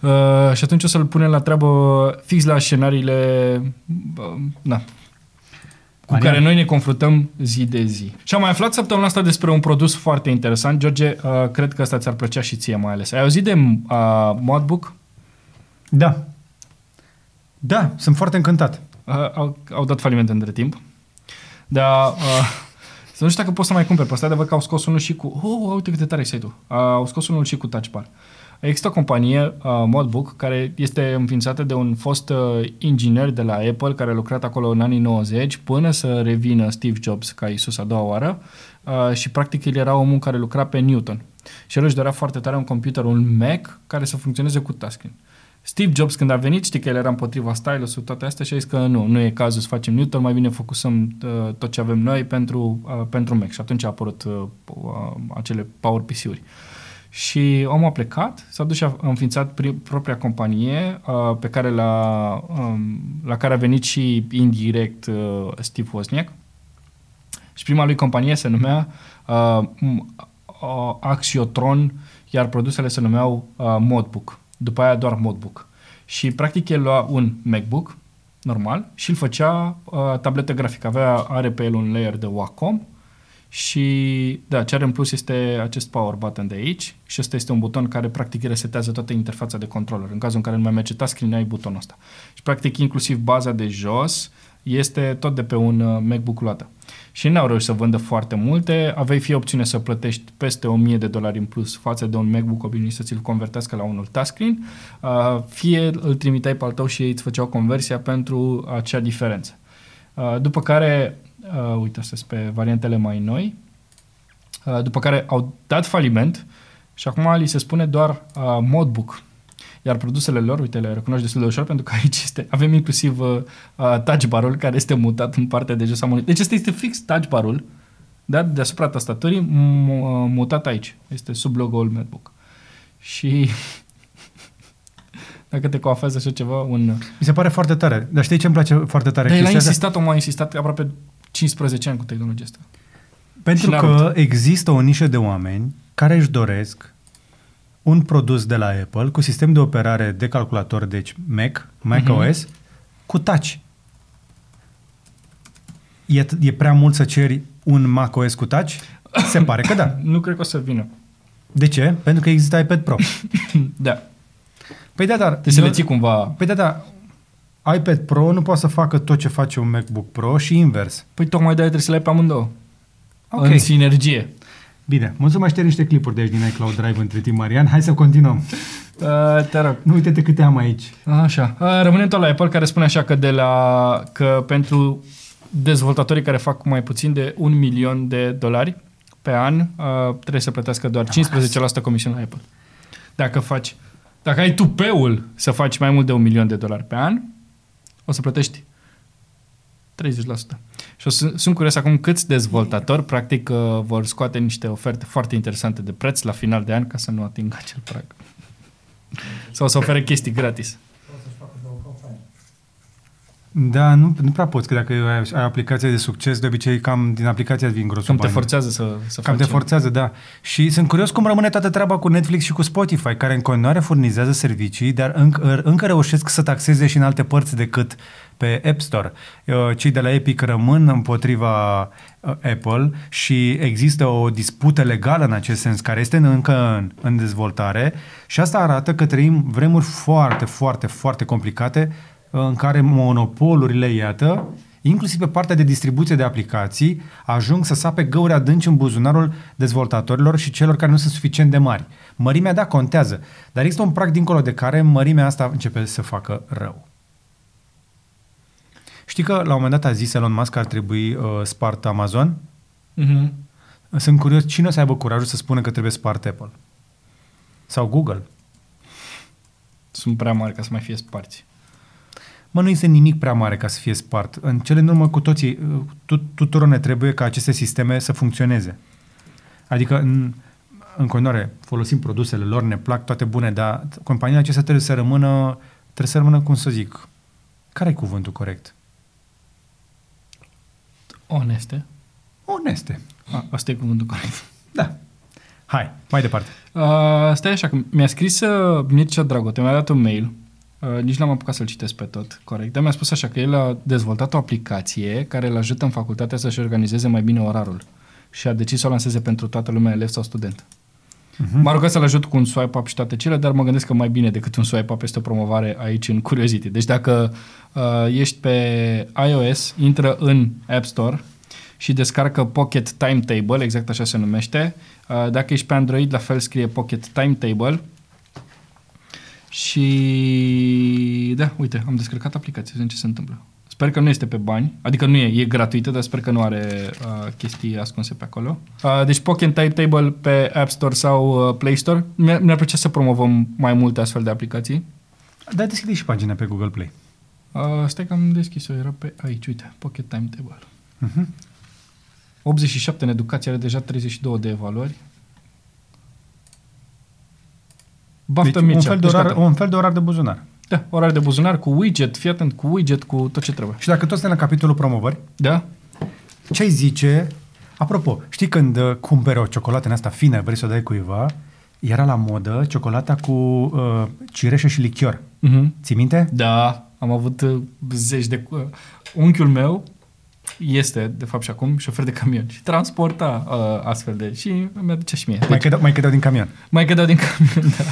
S2: Uh, și atunci o să-l punem la treabă fix la scenariile uh, na, cu
S1: Marian.
S2: care noi ne confruntăm zi de zi. Și am mai aflat săptămâna asta despre un produs foarte interesant. George, uh, cred că asta ți-ar plăcea și ție mai ales. Ai auzit de uh, Modbook?
S1: Da. Da, sunt foarte încântat.
S2: Uh, au, au dat faliment între timp. Dar uh, [laughs] să nu știu dacă poți să mai cumperi pe ăsta, de văd că au scos unul și cu... Oh, uite cât de tare e site-ul. Uh, au scos unul și cu touch bar. Există o companie, uh, Modbook, care este înființată de un fost uh, inginer de la Apple, care a lucrat acolo în anii 90, până să revină Steve Jobs ca Isus a doua oară uh, și practic el era omul care lucra pe Newton. Și el își dorea foarte tare un computer, un Mac, care să funcționeze cu touchscreen. Steve Jobs când a venit, știi că el era împotriva stylus-ului, toate astea și a zis că nu, nu e cazul să facem Newton, mai bine focusăm uh, tot ce avem noi pentru, uh, pentru Mac. Și atunci a apărut uh, uh, acele Power PC-uri. Și omul a plecat, s-a dus și a înființat pri- propria companie uh, pe care la, um, la care a venit și indirect uh, Steve Wozniak. Și prima lui companie se numea uh, m- uh, Axiotron, iar produsele se numeau uh, Modbook. După aia doar Modbook. Și practic el lua un MacBook normal și îl făcea uh, tabletă grafică. Avea, are pe el un layer de Wacom Și da, ce are în plus este acest power button de aici și ăsta este un buton care practic resetează toată interfața de controller. În cazul în care nu mai merge touchscreen, ai butonul ăsta. Și practic inclusiv baza de jos este tot de pe un uh, MacBook luată. Și n-au reușit să vândă foarte multe, aveai fie opțiune să plătești peste 1000 de dolari în plus față de un MacBook obișnuit să ți-l convertească la unul touchscreen, uh, fie îl trimiteai pe al tău și ei îți făceau conversia pentru acea diferență. Uh, după care, uite, astea pe variantele mai noi, după care au dat faliment și acum li se spune doar modbook iar produsele lor, uite, le recunoști destul de ușor pentru că aici este, avem inclusiv uh, uh touch bar-ul care este mutat în partea de jos a monitorului. Deci este, este fix touch bar-ul da? deasupra tastaturii uh, mutat aici. Este sub logo-ul MacBook. Și [laughs] dacă te coafează așa ceva, un... Mi
S1: se pare foarte tare. Dar știi ce îmi place foarte tare?
S2: Dar el a insistat, omul a insistat aproape 15 ani cu tehnologia asta.
S1: Pentru că există o nișă de oameni care își doresc un produs de la Apple cu sistem de operare de calculator, deci Mac, Mac uh-huh. OS, cu touch. E, e prea mult să ceri un Mac OS cu touch? Se pare că da. [coughs]
S2: nu cred că o să vină.
S1: De ce? Pentru că există iPad Pro. [laughs]
S2: da.
S1: Păi da, dar...
S2: Trebuie să le ții cumva...
S1: Păi da, da. iPad Pro nu poate să facă tot ce face un MacBook Pro și invers.
S2: Păi tocmai de trebuie să le ai pe amândouă. Okay. În sinergie.
S1: Bine, mulțumesc să niște clipuri de aici din iCloud Drive între timp, Marian. Hai să continuăm. [laughs]
S2: Uh, te rog.
S1: Nu uite-te câte am aici.
S2: Așa. Uh, rămânem tot la Apple care spune așa că de la că pentru dezvoltatorii care fac mai puțin de un milion de dolari pe an uh, trebuie să plătească doar 15% comisiune la Apple. Dacă faci dacă ai tupeul să faci mai mult de un milion de dolari pe an, o să plătești 30%. Și o să, sunt curios acum câți dezvoltatori practic uh, vor scoate niște oferte foarte interesante de preț la final de an ca să nu atingă acel prag. Sau să ofere chestii gratis.
S1: Da, nu, nu prea poți, că dacă ai, ai aplicație de succes, de obicei cam din aplicația vin grosul
S2: Cam te forțează să, să
S1: Cam
S2: faci
S1: te forțează, da. Și sunt curios cum rămâne toată treaba cu Netflix și cu Spotify, care în continuare furnizează servicii, dar încă, încă reușesc să taxeze și în alte părți decât pe App Store. Uh, cei de la Epic rămân împotriva uh, Apple și există o dispută legală în acest sens, care este încă în, în dezvoltare și asta arată că trăim vremuri foarte, foarte, foarte complicate uh, în care monopolurile, iată, inclusiv pe partea de distribuție de aplicații, ajung să sape găuri adânci în buzunarul dezvoltatorilor și celor care nu sunt suficient de mari. Mărimea, da, contează, dar există un prag dincolo de care mărimea asta începe să facă rău. Știi că la un moment dat a zis Elon Musk că ar trebui uh, spart Amazon? Mm-hmm. Sunt curios cine o să aibă curajul să spună că trebuie spart Apple. Sau Google.
S2: Sunt prea mari ca să mai fie sparți.
S1: Mă, nu este nimic prea mare ca să fie spart. În cele din urmă cu toții, uh, tuturor ne trebuie ca aceste sisteme să funcționeze. Adică, în, în continuare, folosim produsele lor, ne plac toate bune, dar companiile acestea trebuie să rămână, trebuie să rămână, cum să zic, care e cuvântul corect?
S2: Oneste.
S1: Oneste.
S2: A, asta e cuvântul corect.
S1: Da. Hai, mai departe.
S2: Uh, stai așa, că mi-a scris uh, Mircea Dragote, mi-a dat un mail, uh, nici n-am apucat să-l citesc pe tot corect, dar mi-a spus așa că el a dezvoltat o aplicație care îl ajută în facultate să-și organizeze mai bine orarul și a decis să o lanseze pentru toată lumea, elev sau student. Uh-huh. M-a rugat să-l ajut cu un swipe up și toate cele, dar mă gândesc că mai bine decât un swipe up este o promovare aici în Curiosity. Deci dacă uh, ești pe iOS, intră în App Store și descarcă Pocket Timetable, exact așa se numește. Uh, dacă ești pe Android, la fel scrie Pocket Timetable. Și da, uite, am descărcat aplicația, vedem ce se întâmplă. Sper că nu este pe bani, adică nu e, e gratuită, dar sper că nu are uh, chestii ascunse pe acolo. Uh, deci Pocket Timetable pe App Store sau uh, Play Store. Mi-ar, mi plăcea să promovăm mai multe astfel de aplicații.
S1: Da, deschide și pagina pe Google Play.
S2: Uh, stai că am deschis-o, era pe aici, uite, Pocket Timetable. Uh-huh. 87 în educație, are deja 32 de evaluări.
S1: Baftă deci, un, fel de orar, un fel de orar de buzunar.
S2: Da, orar de buzunar cu widget, fii atent, cu widget, cu tot ce trebuie.
S1: Și dacă tot suntem la capitolul promovări,
S2: da?
S1: ce zice? Apropo, știi când uh, cumperi o ciocolată în asta fină, vrei să o dai cuiva, era la modă ciocolata cu uh, cireșă și lichior. Uh-huh. Ții minte?
S2: Da, am avut uh, zeci de... Uh, unchiul meu este, de fapt și acum, șofer de camion și transporta uh, astfel de... și mi-aducea și mie.
S1: Mai,
S2: Deci,
S1: cădeau, mai cădeau din camion.
S2: mai cădeau din camion, da.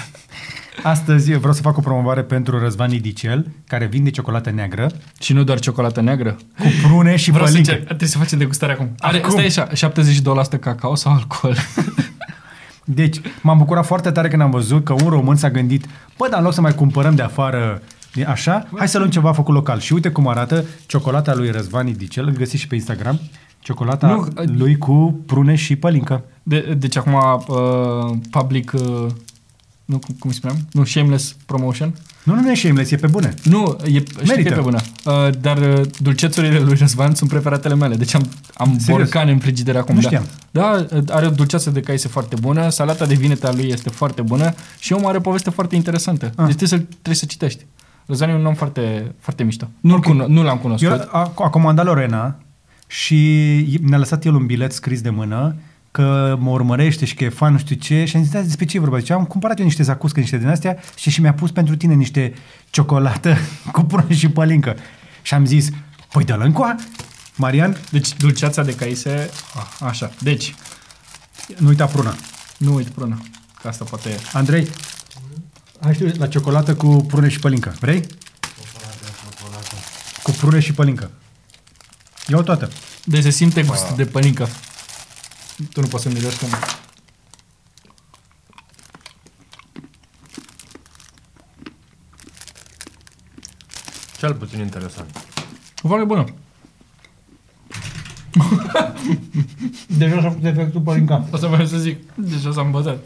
S1: Astăzi vreau să fac o promovare pentru Răzvan Idicel, care vinde ciocolată neagră
S2: Și nu doar ciocolată neagră.
S1: cu prune și
S2: Vreau să
S1: pălincă.
S2: încerc. Trebuie să facem degustare acum. Are,
S1: Acum?
S2: Asta e șa- 72% cacao sau alcool?
S1: Deci, m-am bucurat foarte tare când am văzut că un român s-a gândit, bă, dar în loc să mai cumpărăm de afară din- așa, hai să luăm ceva făcut local. Și uite cum arată ciocolata lui Răzvan Idicel, îl găsiți și pe Instagram, ciocolata
S2: Nu,
S1: lui cu prune și pălincă.
S2: De, deci acum uh, public... Uh, nu, cum, cum îi spuneam? Nu, shameless promotion?
S1: Nu, nu, nu e shameless, e pe bune.
S2: Nu, e, știu că
S1: Merită.
S2: e pe bună. Uh, dar uh, dulcețurile lui Răzvan sunt preferatele mele. Deci am, am
S1: Serios?
S2: borcane în frigider acum.
S1: Nu
S2: da.
S1: știam.
S2: Da, uh, are o dulceață de caise foarte bună, salata de vinete a lui este foarte bună și omul are o poveste foarte interesantă.
S1: Ah.
S2: Deci trebuie să, trebuie să citești. Răzvan e un om foarte, foarte mișto. Nu,
S1: Ok.
S2: okay. nu l-am cunoscut.
S1: Eu, a, a comandat Lorena și ne-a lăsat el un bilet scris de mână că mă urmărește și că e fan nu știu ce și am zis, "Da, despre ce e vorba? Deci am cumpărat eu niște zacuscă, niște din astea și, și mi-a pus pentru tine niște ciocolată [laughs] cu prune și pălincă. Și am zis, păi dă-l încoa. Marian,
S2: Deci dulceața de caise, a, așa. Deci,
S1: nu uita pruna.
S2: nu uit prână. Că asta poate...
S1: Andrei, hai știu, la ciocolată cu prune și pălincă. Vrei? Cu prune și pălincă. Ia-o toată.
S2: Deci se simte gust de pălincă. Tu nu poți să miroși când...
S3: Cel puțin interesant.
S2: Foarte bună.
S1: Deja s-a făcut efectul pălinca.
S2: Asta vreau să zic. Deja s-a învățat.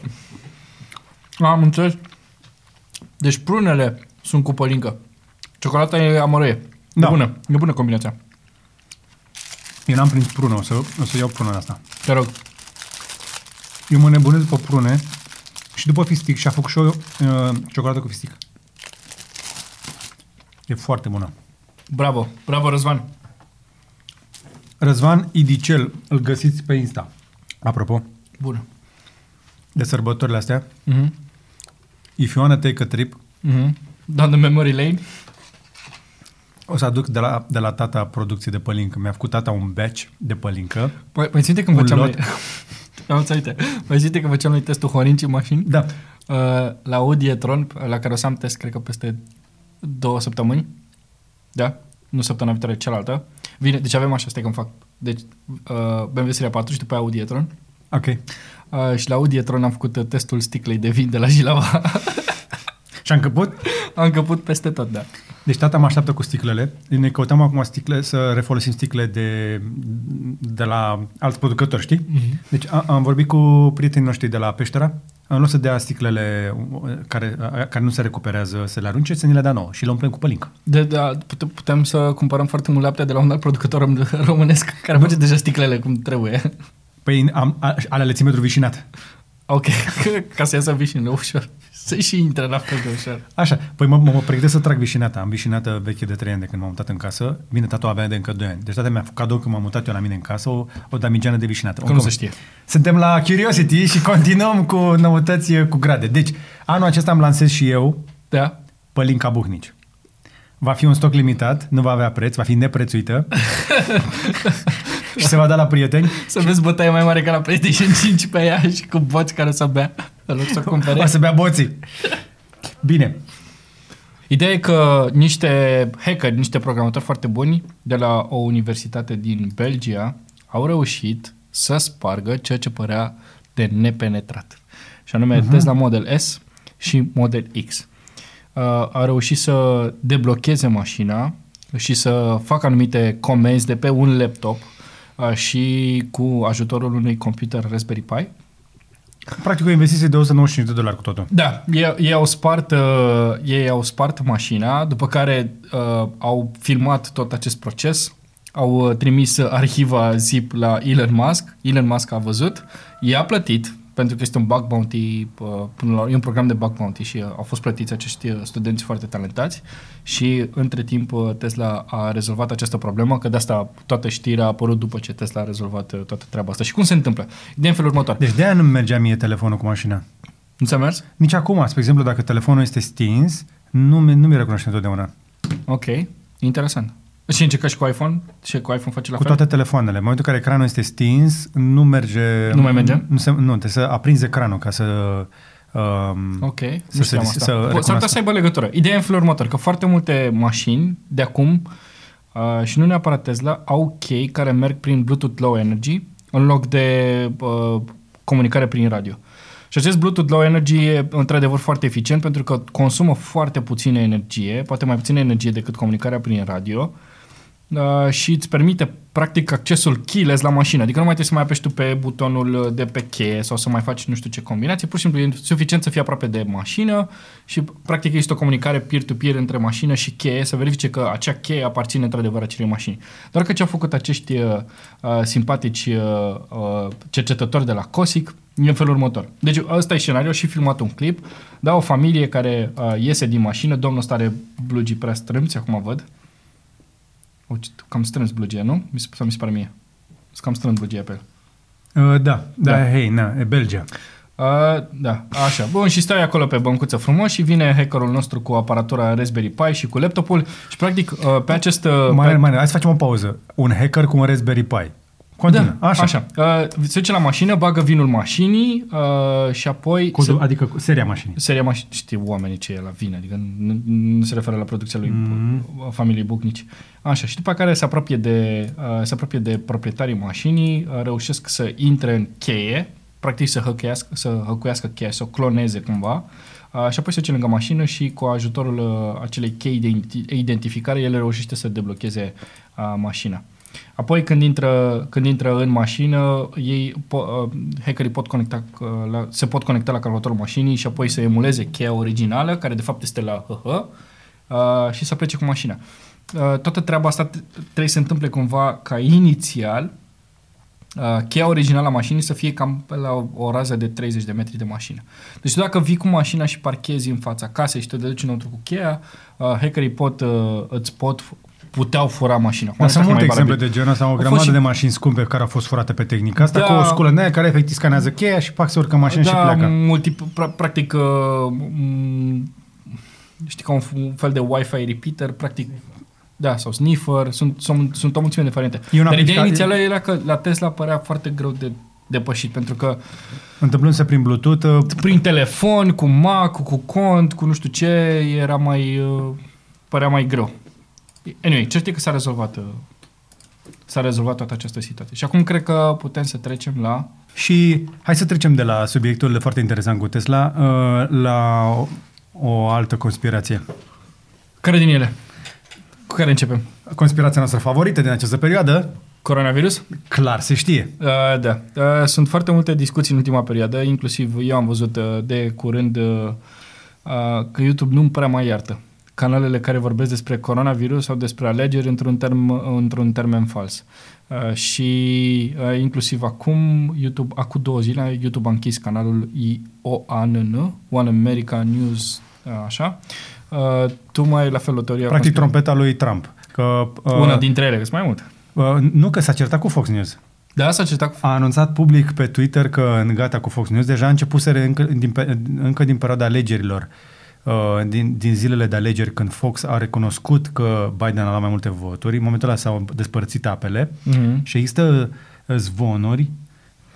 S2: Am înțeles. Deci prunele sunt cu pălincă. Ciocolata e amărăie.
S1: Da.
S2: E bună. E bună combinația.
S1: Eu n-am prins prună, o să, o să iau prună asta.
S2: Te rog.
S1: Eu mă nebunesc după prune și după fistic și a făcut și o uh, ciocolată cu fistic. E foarte bună.
S2: Bravo. Bravo, Răzvan.
S1: Răzvan Idicel, îl găsiți pe Insta. Apropo,
S2: Bună.
S1: de sărbătorile astea,
S2: Mhm.
S1: If you wanna take a trip,
S2: Mhm. Down the memory lane.
S1: o să aduc de la, de la tata producție de pălincă. Mi-a făcut tata un batch de pălincă.
S2: Mai, mai ținte când
S1: Un
S2: făceam
S1: lot.
S2: noi... Am înțeles. Mai ținte când făceam noi testul Horinci în mașini?
S1: Da.
S2: Uh, la Audi e-tron, la care o să am test, cred că peste două săptămâni. Da? Nu săptămâna viitoare, cealaltă. Vine, deci avem așa, stai că îmi fac. Deci, uh, BMW Seria 4 și după aia Audi e-tron.
S1: Ok.
S2: Uh, și la Audi e-tron am făcut uh, testul sticlei de vin de la Jilava. [laughs]
S1: Și am încăput?
S2: am căput peste tot, da.
S1: Deci tata mă așteaptă cu sticlele. Ne căutăm acum sticle, să refolosim sticle de, de la alți producători, știi?
S2: Mhm.
S1: Deci a, am vorbit cu prietenii noștri de la Peștera. În loc să dea sticlele uh, care, a- care nu se recuperează, să le arunce, să ni le dea nouă și le umplem cu pălincă.
S2: De, da, putem, putem să cumpărăm foarte mult lapte de la un alt producător rom- românesc care face deja sticlele cum trebuie.
S1: Păi am, a, ale le țin metru vișinat.
S2: Ok, [laughs] ca să iasă vișinile ușor. Să și intre la fel de ușor.
S1: Așa, păi mă, mă, mă pregătesc să trag vișinata. Am vișinată veche de 3 ani de când m-am mutat în casă. Bine, tata o avea de încă 2 ani. Deci tata mi-a făcut cadou când m-am mutat eu la mine în casă o, o damigeană de vișinată.
S2: Că nu se știe.
S1: Suntem la Curiosity și continuăm cu noutăți cu grade. Deci, anul acesta am lansez și eu
S2: Da?
S1: Pălinca Buhnici. Va fi un stoc limitat, nu va avea preț, va fi neprețuită [laughs] [laughs] și se va da la prieteni.
S2: Să vezi bătaie mai mare ca la PlayStation 5 pe ea și cu boți care să bea în loc să o cumpere.
S1: O să bea boții. Bine.
S2: Ideea e că niște hackeri, niște programatori foarte buni de la o universitate din Belgia au reușit să spargă ceea ce părea de nepenetrat. Și anume uh-huh. Tesla Model S și Model X. Uh, au reușit să deblocheze mașina și să facă anumite comenzi de pe un laptop uh, și cu ajutorul unui computer Raspberry Pi.
S1: Practic o investiție de 195 de dolari cu totul.
S2: Da, ei, ei, au spart, uh, ei au spart mașina, după care uh, au filmat tot acest proces, au uh, trimis arhiva zip la Elon Musk, Elon Musk a văzut, i-a plătit, pentru că este un bug bounty, uh, până la, e un program de bug bounty și uh, au fost plătiți acești uh, studenți foarte talentați și între timp uh, Tesla a rezolvat această problemă, că de asta toată știrea a apărut după ce Tesla a rezolvat uh, toată treaba asta. Și cum se întâmplă? De în felul următor.
S1: Deci de aia nu mergea mie telefonul cu mașina.
S2: Nu ți-a mers?
S1: Nici acum, spre exemplu, dacă telefonul este stins, nu, mi- nu mi recunoaște întotdeauna.
S2: Ok, interesant. Și încerca și cu iPhone? Și cu iPhone face la
S1: Cu
S2: fel?
S1: toate telefoanele. În momentul în care ecranul este stins, nu merge...
S2: Nu mai merge?
S1: Nu, se, nu trebuie să aprinzi ecranul ca să... Um,
S2: Ok,
S1: Să
S2: nu
S1: se-
S2: știam
S1: să
S2: asta. S-ar putea
S1: recunoască.
S2: să aibă legătură. Ideea e în felul următor, că foarte multe mașini de acum uh, și nu neapărat Tesla au chei care merg prin Bluetooth Low Energy în loc de uh, comunicare prin radio. Și acest Bluetooth Low Energy e într-adevăr foarte eficient pentru că consumă foarte puțină energie, poate mai puțină energie decât comunicarea prin radio uh, și îți permite practic accesul keyless la mașină. Adică nu mai trebuie să mai apeși tu pe butonul de pe cheie sau să mai faci nu știu ce combinație, pur și simplu e suficient să fii aproape de mașină și practic este o comunicare peer-to-peer între mașină și cheie să verifice că acea cheie aparține într-adevăr acelei mașini. Doar că ce au făcut acești uh, uh, simpatici uh, uh, cercetători de la COSIC e în felul următor. Deci ăsta e scenariul și filmat un clip, da, o familie care uh, iese din mașină, domnul ăsta are blugii prea strâmți, acum văd, Uite, cam strâns blugia, nu? Mi se, sau mi se pare mie. Sunt cam strâns blugia pe el.
S1: uh, da, da,
S2: Da.
S1: da, hei, na, e Belgia.
S2: Uh, da, așa. Bun, și stai acolo pe băncuță frumos și vine hackerul nostru cu aparatura Raspberry Pi și cu laptopul și practic uh, pe acest... Uh,
S1: Mai,
S2: pe,
S1: mai, hai să facem o pauză. Un hacker cu un Raspberry Pi. Continuă.
S2: da, așa. așa. Uh, se duce la mașină, bagă vinul mașinii uh, și apoi...
S1: Cu,
S2: se,
S1: adică cu seria mașinii.
S2: seria mașini, știu oamenii ce e la vin, adică nu, nu se referă la producția lui mm. familiei Bucnici. Așa, și după care se apropie de, uh, se apropie de proprietarii mașinii, uh, reușesc să intre în cheie, practic să hăcuiască, să hăcuiască cheia, să o cloneze cumva, uh, și apoi se duce lângă mașină și cu ajutorul uh, acelei chei de identi- identificare, el reușește să deblocheze uh, mașina. Apoi când intră, când intră în mașină, ei, po, uh, hackerii pot conecta, uh, la, se pot conecta la calculatorul mașinii și apoi să emuleze cheia originală, care de fapt este la HH, uh, și să plece cu mașina. Uh, toată treaba asta t- trebuie să se întâmple cumva ca inițial uh, cheia originală a mașinii să fie cam pe la o, o rază de 30 de metri de mașină. Deci tu dacă vii cu mașina și parchezi în fața casei și te duci înăuntru cu cheia, uh, hackerii pot, uh, îți pot puteau fura mașina. Acum
S1: Dar sunt
S2: asta
S1: multe
S2: mai
S1: exemple
S2: valabil.
S1: de genul ăsta, o
S2: Au fost
S1: grămadă
S2: și-
S1: de mașini scumpe care au fost furate pe tehnica asta,
S2: Da.
S1: cu o sculă în aia care efectiv scanează cheia și pac se urcă în mașină și
S2: da,
S1: pleacă.
S2: multi, pra, practic, uh, m- știi, ca un, f- un fel de Wi-Fi repeater, practic, da, sau sniffer, sunt, sunt, sunt o mulțime de variante.
S1: E un
S2: Dar ideea
S1: aplica-
S2: inițială era că la Tesla părea foarte greu de depășit, pentru că
S1: Întâmplându-se prin Bluetooth, uh,
S2: prin telefon, cu Mac, cu, cu cont, cu nu știu ce, era mai, uh, părea mai greu. Anyway, cert e că s-a rezolvat, uh, s-a rezolvat toată această situație. Și acum cred că putem să trecem la
S1: Și hai să trecem de la subiectul foarte interesant cu Tesla uh, la o, o altă conspirație.
S2: care din ele? Cu care începem?
S1: Conspirația noastră favorită din această perioadă,
S2: Coronavirus?
S1: clar se știe.
S2: Uh, da. Uh, sunt foarte multe discuții în ultima perioadă, inclusiv eu am văzut uh, de curând uh, uh, că YouTube nu prea mai iartă canalele care vorbesc despre coronavirus sau despre alegeri într-un, term, într-un termen fals. Uh, și uh, inclusiv acum, YouTube, acum două zile, YouTube a închis canalul IOANN, One America News, uh, așa. Uh, tu mai ai la fel o teorie. a
S1: Practic
S2: conspirației?
S1: trompeta lui Trump. Că, uh,
S2: Una dintre ele, că sunt mai multe.
S1: uh, nu că s-a certat cu Fox News.
S2: Da, s-a certat cu
S1: A anunțat public pe Twitter că în gata cu Fox News deja a început încă din, pe- încă din perioada alegerilor, uh, din, din zilele de alegeri, când Fox a recunoscut că Biden a luat mai multe voturi, în momentul ăla s-au despărțit apele
S2: Mhm.
S1: și există uh, zvonuri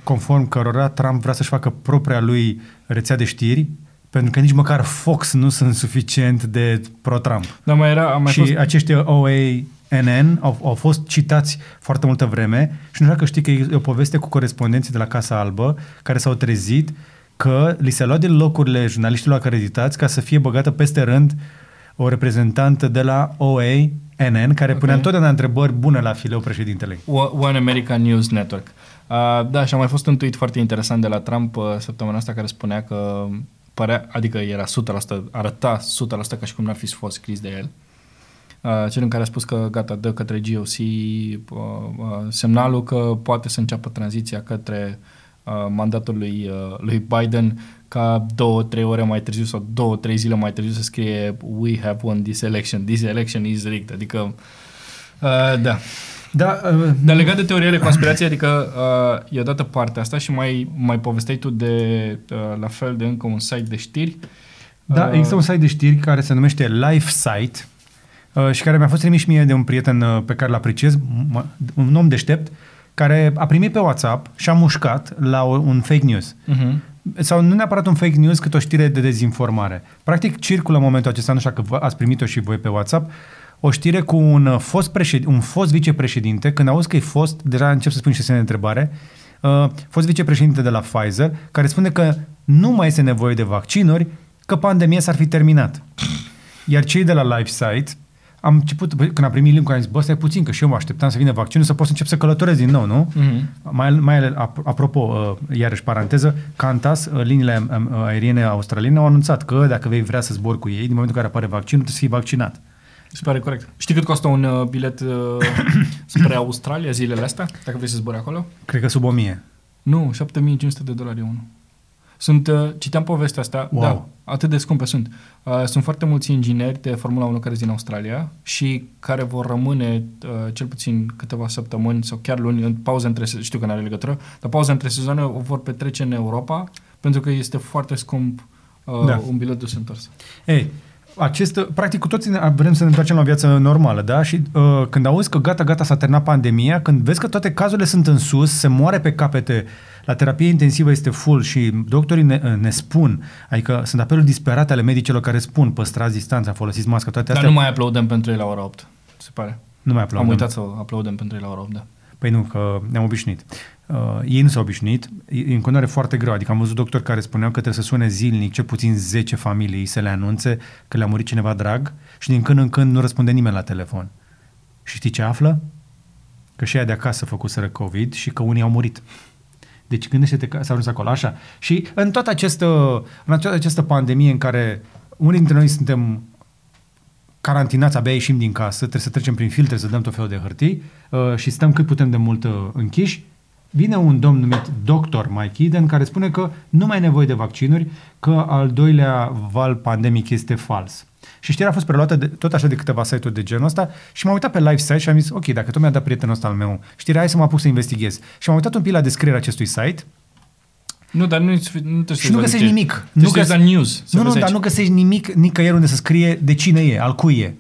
S1: conform cărora Trump vrea să-și facă propria lui rețea de știri, pentru că nici măcar Fox nu sunt suficient de pro-Trump.
S2: Dar mai era, a mai
S1: și
S2: fost...
S1: acești OANN au, au fost citați foarte multă vreme și nu știu dacă știi că e o poveste cu corespondenții de la Casa Albă care s-au trezit că li se lua din locurile jurnaliștilor acreditați ca să fie băgată peste rând o reprezentantă de la OANN care
S2: Ok.
S1: punea întotdeauna întrebări bune la fileu președintelui.
S2: O- One American News Network. Uh, da, și a mai fost un tweet foarte interesant de la Trump uh, săptămâna asta care spunea că părea, adică era 100%, arăta 100% ca și cum n-ar fi fost scris de el. Uh, cel în care a spus că gata, dă către GOC uh, uh, semnalul că poate să înceapă tranziția către uh, mandatul lui, uh, lui Biden ca două, trei ore mai târziu sau două, trei zile mai târziu să scrie We have won this election, this election is rigged. Adică, uh, da.
S1: Da, uh,
S2: Dar legat de teoriile conspirației, adică uh, i-a dată partea asta și mai, mai povesteai tu de, uh, la fel, de încă un site de știri.
S1: Da,
S2: Uh,
S1: există un site de știri care se numește LifeSite, uh, și care mi-a fost trimis mie de un prieten uh, pe care îl apreciez, m- un om deștept, care a primit pe WhatsApp și a mușcat la o- un fake news.
S2: Uh-huh.
S1: Sau nu neapărat un fake news, cât o știre de dezinformare. Practic circulă în momentul acesta, nu știu dacă vă- ați primit-o și voi pe WhatsApp, o știre cu un uh, fost, președ, un fost vicepreședinte, când auzi că e fost, deja încep să spun și semne de întrebare, uh, fost vicepreședinte de la Pfizer, care spune că nu mai este nevoie de vaccinuri, că pandemia s-ar fi terminat. Iar cei de la LifeSite, am început, bă, când am primit link am zis, bă, stai puțin, că și eu mă așteptam să vină vaccinul, să pot să încep să călătoresc din nou, nu?
S2: Mhm.
S1: Mai, mai ap- apropo, uh, iarăși paranteză, Qantas, uh, liniile um, uh, aeriene australiene au anunțat că dacă vei vrea să zbori cu ei, din momentul în care apare vaccinul, trebuie să fii vaccinat.
S2: Se pare corect. Știi cât costă un uh, bilet uh, spre Australia zilele astea, dacă vrei să zbori acolo?
S1: Cred că sub 1000.
S2: Nu, 7500 de dolari e unul. Sunt, uh, citeam povestea asta,
S1: Wow.
S2: da, atât de scumpe sunt. Uh, sunt foarte mulți ingineri de Formula 1 care sunt din Australia și care vor rămâne uh, cel puțin câteva săptămâni sau chiar luni, în pauză între, se- știu că nu are legătură, dar pauza între sezoane o vor petrece în Europa pentru că este foarte scump uh,
S1: Da.
S2: un bilet dus întors.
S1: Ei, acest, practic cu toții ne- vrem să ne întoarcem la o viață normală, da? Și uh, când auzi că gata, gata, s-a terminat pandemia, când vezi că toate cazurile sunt în sus, se moare pe capete, la terapie intensivă este full și doctorii ne, ne spun, adică sunt apeluri disperate ale medicilor care spun păstrați distanța, folosiți mască, toate
S2: Dar
S1: astea.
S2: nu mai aplaudăm pentru ei la ora 8, se pare.
S1: nu mai
S2: Am
S1: aplaudăm.
S2: uitat să aplaudăm pentru ei la ora 8, da.
S1: Păi nu, că ne-am obișnuit. Uh, ei nu s-au obișnuit, e în continuare foarte greu. Adică am văzut doctori care spuneau că trebuie să sune zilnic cel puțin 10 familii să le anunțe că le-a murit cineva drag și din când în când nu răspunde nimeni la telefon. Și știi ce află? Că și aia de acasă făcuseră COVID și că unii au murit. Deci gândește-te că s-a ajuns acolo, așa. Și în toată această, în toată această pandemie în care unii dintre noi suntem carantinați, abia ieșim din casă, trebuie să trecem prin filtre, să dăm tot felul de hârtii uh, și stăm cât putem de mult uh, închiși, vine un domn numit Dr. Mike Eden care spune că nu mai e nevoie de vaccinuri, că al doilea val pandemic este fals. Și știrea a fost preluată de, tot așa de câteva site-uri de genul ăsta și m-am uitat pe live site și am zis, ok, dacă tot mi-a dat prietenul ăsta al meu știrea, hai să mă apuc să investighez. Și m-am uitat un pic la descrierea acestui site
S2: Nu, dar nu, nu trebuie să
S1: și nu
S2: uiți la
S1: găsești
S2: ce-
S1: nimic.
S2: Trebuie
S1: Nu
S2: să uiți la
S1: găs-
S2: news. să
S1: Nu, nu,
S2: vezi
S1: dar
S2: aici.
S1: nu găsești nimic nicăieri unde să scrie de cine e, al cui e.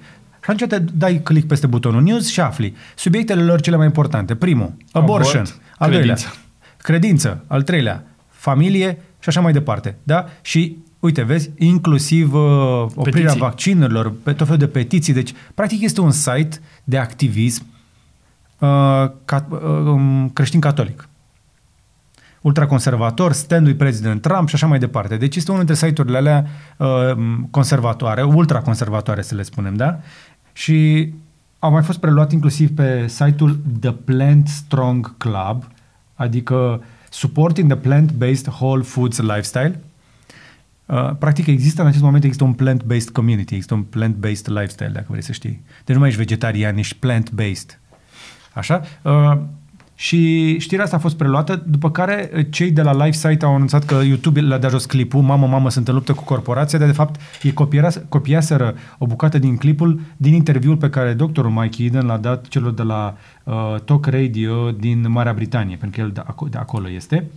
S1: Și atunci te dai click peste butonul news și afli subiectele lor cele mai importante. Primul, abortion.
S2: Avort,
S1: al doilea,
S2: credință.
S1: credință. Al treilea, familie și așa mai departe. Da? Și uite, vezi, inclusiv uh, oprirea
S2: Petiții.
S1: vaccinurilor, pe tot felul de petiții. Deci, practic este un site de activism uh, ca, uh, um, creștin-catolic ultraconservator, stand-ul president Trump și așa mai departe. Deci este unul dintre site-urile alea uh, conservatoare, ultraconservatoare să le spunem, da? Și au mai fost preluat inclusiv pe site-ul The Plant Strong Club, adică Supporting the Plant-Based Whole Foods Lifestyle. Uh, practic există în acest moment există un plant-based community, există un plant-based lifestyle, dacă vrei să știi. Deci nu mai ești vegetarian, ești plant-based. Așa? Uh, și știrea asta a fost preluată, după care uh, cei de la LifeSite au anunțat că YouTube le-a dat jos clipul, mamă, mamă, sunt în luptă cu corporația, dar de fapt ei copiera- copiaseră o bucată din clipul din interviul pe care doctorul Mike Eden l-a dat celor de la uh, Talk Radio din Marea Britanie, pentru că el de, aco- de acolo este.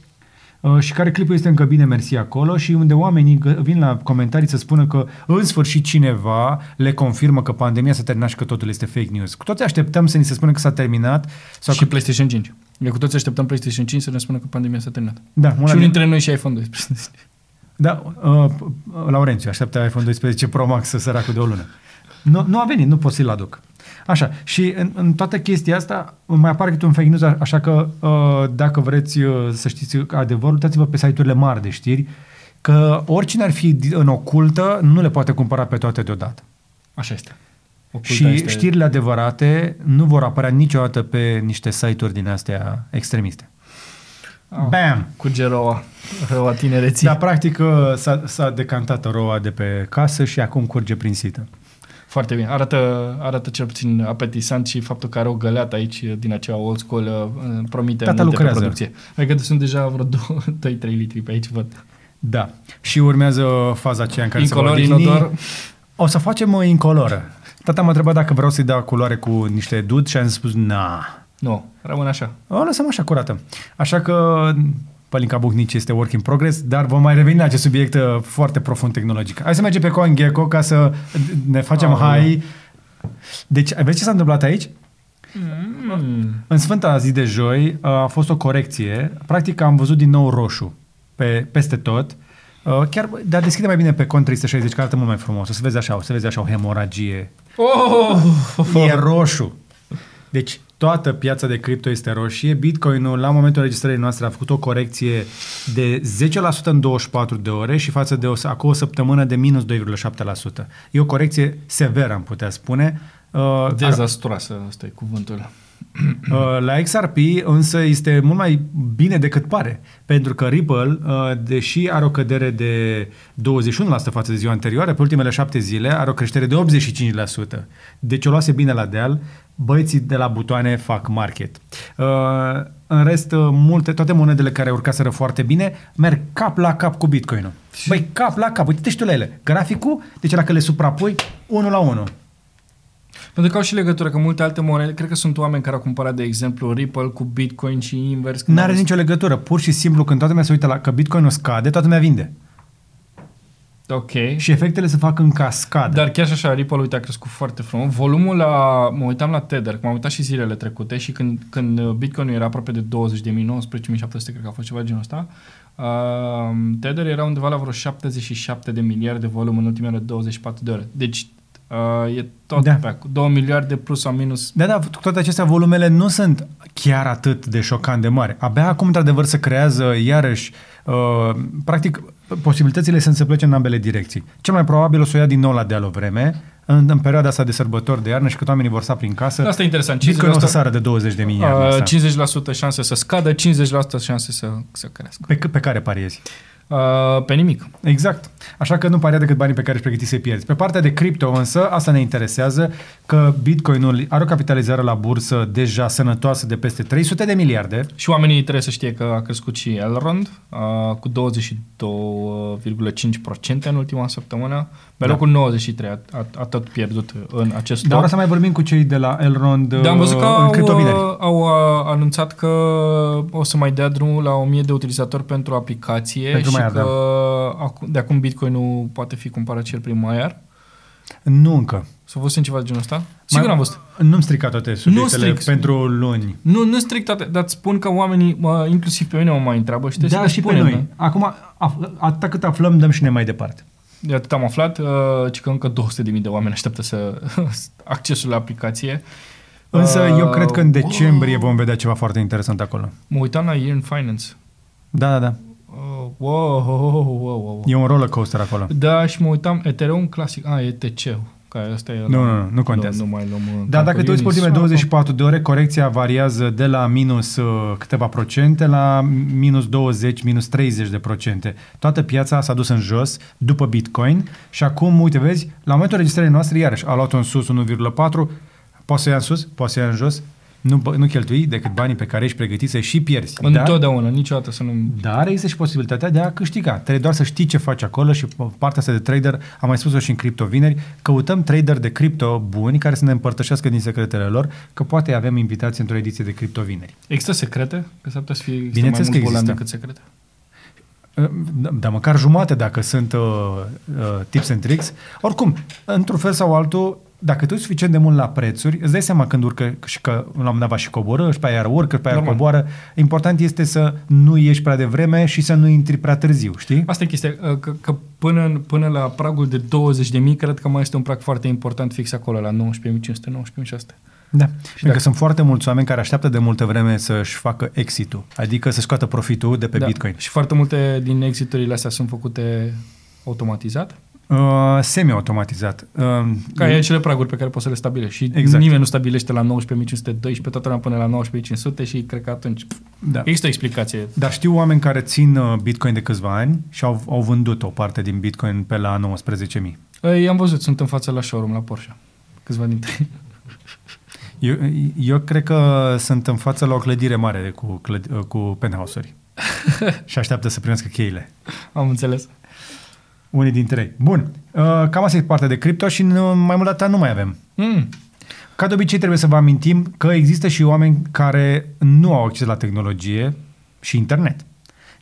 S1: Uh, și care clipul este încă bine mersi acolo și unde oamenii gă- vin la comentarii să spună că în sfârșit cineva le confirmă că pandemia s-a terminat și că totul este fake news. Cu toți așteptăm să ni se spună că s-a terminat sau
S2: și
S1: că...
S2: PlayStation 5. Eu cu toți așteptăm PlayStation 5 să ne spună că pandemia s-a terminat.
S1: Da,
S2: și
S1: una
S2: unul
S1: din,
S2: dintre noi și iPhone 12.
S1: da uh, Laurențiu așteaptă iPhone 12 Pro Max să săracul de o lună. Nu, nu a venit, nu pot să-l aduc. Așa, și în, în toată chestia asta mai apare câte un fake news, așa că uh, dacă vreți uh, să știți adevărul, uitați-vă pe site-urile mari de știri, că oricine ar fi în ocultă nu le poate cumpăra pe toate deodată.
S2: Așa este. Oculta
S1: și
S2: este-
S1: știrile adevărate nu vor apărea niciodată pe niște site-uri din astea extremiste.
S2: Ah,
S1: Bam!
S2: Curge roa, roa tinereții.
S1: Dar practic uh, s-a, s-a decantat roa de pe casă și acum curge prin sită.
S2: Foarte bine. Arată, arată cel puțin apetisant și faptul că are o găleată aici din aceea old school uh, promite
S1: Tata
S2: multe pe
S1: lucrează.
S2: producție. Adică sunt deja vreo [laughs] 2-3 litri pe aici, văd.
S1: Da. Și urmează faza aceea în care
S2: Incolor,
S1: se va odihni.
S2: inodor.
S1: O să facem o incoloră. Tata m-a întrebat dacă vreau să-i dau culoare cu niște dud și am spus na.
S2: Nu, rămân așa.
S1: O lăsăm așa curată. Așa că Pălinca Buhnici este work in progress, dar vom mai reveni la acest subiect uh, foarte profund tehnologic. Hai să mergem pe CoinGecko ca să ne facem
S2: Aoleu.
S1: hai Deci, vezi ce s-a întâmplat aici?
S2: Mm.
S1: În Sfânta zi de joi uh, a fost o corecție. Practic am văzut din nou roșu pe, peste tot. Uh, Chiar, dar deschide mai bine pe cont 360, că arată mult mai frumos. O să vezi așa, o să vezi așa o hemoragie.
S2: Oh!
S1: E roșu. Deci toată piața de cripto este roșie. Bitcoinul la momentul înregistrării noastre a făcut o corecție de 10% în 24 de ore și față de o, acum o săptămână de minus 2,7%. E o corecție severă, am putea spune. Uh, ar-
S2: Dezastroasă, ăsta e cuvântul.
S1: Uh, La XRP însă este mult mai bine decât pare, pentru că Ripple, uh, deși are o cădere de 21% față de ziua anterioară, pe ultimele șapte zile are o creștere de 85%. Deci o luase bine la deal, băieții de la butoane fac market. Uh, În rest, uh, multe, toate monedele care urcaseră foarte bine merg cap la cap cu Bitcoin-ul. Băi, cap la cap, uite-te și tu la ele. Graficul, deci dacă le suprapui, unul la unul.
S2: Pentru că au și legătură, că multe alte monede, cred că sunt oameni care au cumpărat, de exemplu, Ripple cu Bitcoin și invers. când
S1: Nu
S2: au
S1: are
S2: văzut-
S1: nicio legătură. Pur și simplu, când toată lumea se uită la că Bitcoin-ul scade, toată lumea vinde.
S2: Ok.
S1: Și efectele se fac în cascadă.
S2: Dar chiar și așa, Ripple, uite, a crescut foarte frumos. Volumul la... Mă uitam la Tether, că m-am uitat și zilele trecute și când, când Bitcoin era aproape de 20 de mii, 19.700, cred că a fost ceva genul ăsta, uh, Tether era undeva la vreo 77 de miliarde de volum în ultimele 24 de ore. Deci uh, e tot
S1: Da.
S2: da. pe acolo. 2 miliarde plus sau minus.
S1: Da, da, cu toate acestea, volumele nu sunt chiar atât de șocant de mari. Abia acum, într-adevăr, se creează iarăși, uh, practic, posibilitățile sunt să plece în ambele direcții. Cel mai probabil o să o ia din nou la deal o vreme, în, în perioada asta de sărbători de iarnă și când oamenii vor sta prin casă,
S2: Asta e interesant.
S1: Bitcoin o să
S2: 50%,
S1: sară de 20 de mii iarna
S2: uh,
S1: asta.
S2: 50% șanse să scadă, 50% șanse să, să crească.
S1: Pe, cât- pe care pariezi?
S2: Uh, pe nimic.
S1: Exact. Așa că nu paria decât banii pe care își pregăti să-i pierzi. Pe partea de cripto însă, asta ne interesează, că Bitcoinul are o capitalizare la bursă deja sănătoasă de peste 300 de miliarde.
S2: Și oamenii trebuie să știe că a crescut și Elrond uh, cu 22,5% în ultima săptămână. Pe
S1: Da.
S2: locul 93 a, a, a tot pierdut în acest
S1: Dar o
S2: top.
S1: să mai vorbim cu cei de la Elrond
S2: Dar am văzut că
S1: uh, în
S2: au,
S1: câteva vineri.
S2: uh, au uh, anunțat că o să mai dea drumul la 1000 de utilizatori pentru aplicație
S1: Pentru
S2: și
S1: Maiar,
S2: că acum, de acum Bitcoin nu poate fi cumpărat și el prin Maiar.
S1: Nu încă.
S2: S-a văzut în ceva de genul ăsta? Sigur
S1: Mai-
S2: am văzut.
S1: Nu-mi strica toate subiectele
S2: stric.
S1: pentru luni.
S2: Nu, nu strict toate, dar îți spun că oamenii, mă, inclusiv pe mine mă mai întreabă și trebuie
S1: Da,
S2: să
S1: și
S2: le
S1: pe
S2: spunem,
S1: noi. Acum, af- atâta cât aflăm, dăm și ne mai departe.
S2: De atât am aflat, uh, ci că încă 200.000 de oameni așteaptă să [laughs] accesul la aplicație.
S1: Însă
S2: Uh,
S1: eu cred că în decembrie vom vedea ceva foarte interesant acolo.
S2: Mă uitam la Year in Finance.
S1: Da, da, da.
S2: Uh, wow, wow, wow, wow, wow.
S1: E un roller coaster acolo.
S2: Da, și mă uitam, Ethereum clasic, a, ETC-ul, care ăsta e
S1: Nu,
S2: la-
S1: nu, nu, nu contează.
S2: Nu, nu mai luăm în
S1: Da, dacă
S2: calcul
S1: te uiți pe ultimele
S2: Uniswap.
S1: 24 de ore, corecția variază de la minus uh, câteva procente la minus 20, minus 30 de procente. Toată piața s-a dus în jos după Bitcoin și acum, uite, vezi, la momentul registrării noastre, iarăși, a luat-o în sus 1,4, poți să ia în sus, poți să ia în jos, nu, bă- nu cheltui decât banii pe care ești pregătit să și pierzi. Dar,
S2: Întotdeauna, niciodată să nu...
S1: dar există și posibilitatea de a câștiga. Trebuie doar să știi ce faci acolo și partea asta de trader, am mai spus-o și în cripto vineri, căutăm trader de cripto buni care să ne împărtășească din secretele lor, că poate avem invitații într-o ediție de cripto vineri.
S2: Există secrete? Că s-ar putea să fie există
S1: Bineînțeles
S2: mai
S1: că
S2: mulți
S1: există.
S2: golani decât secrete.
S1: Da, Dar măcar jumate dacă sunt uh, uh, tips and tricks. Oricum, într-un fel sau altul, dacă tu ești suficient de mult la prețuri, îți dai seama când urcă și că la un moment dat va și coboră, și pe aia iar urcă, și pe aia
S2: Normal.
S1: coboară. Important este să nu ieși prea devreme și să nu intri prea târziu, știi?
S2: Asta e chestia, uh, că, că până, în- până la pragul de 20.000, cred că mai este un prag foarte important fix acolo, la 19.500, 19.600.
S1: Da. Pentru
S2: dacă-
S1: că sunt foarte mulți oameni care așteaptă de multă vreme să-și facă exit-ul, adică să scoată profitul de pe
S2: da.
S1: Bitcoin.
S2: Și foarte multe din exiturile astea sunt făcute automatizat,
S1: Uh, semi-automatizat. Uh,
S2: ca e acele praguri pe care poți să le stabilești. Și
S1: Exact.
S2: nimeni nu stabilește la 19.512, toată lumea până la 19.500 și cred că atunci pf,
S1: da.
S2: există o explicație.
S1: Dar știu oameni care țin uh, Bitcoin de câțiva ani și au, au vândut o parte din Bitcoin pe la 19.000.
S2: Ei, am văzut, sunt în față la showroom, la Porsche. Câțiva dintre ei. [laughs]
S1: Eu, eu cred că sunt în față la o clădire mare cu, clăd, uh, cu penthouse-uri [laughs] și așteaptă să primească cheile.
S2: Am înțeles.
S1: Unii dintre ei. Bun. Uh, cam asta e partea de cripto și nu, mai mult data nu mai avem.
S2: Mm.
S1: Ca de obicei trebuie să vă amintim că există și oameni care nu au acces la tehnologie și internet.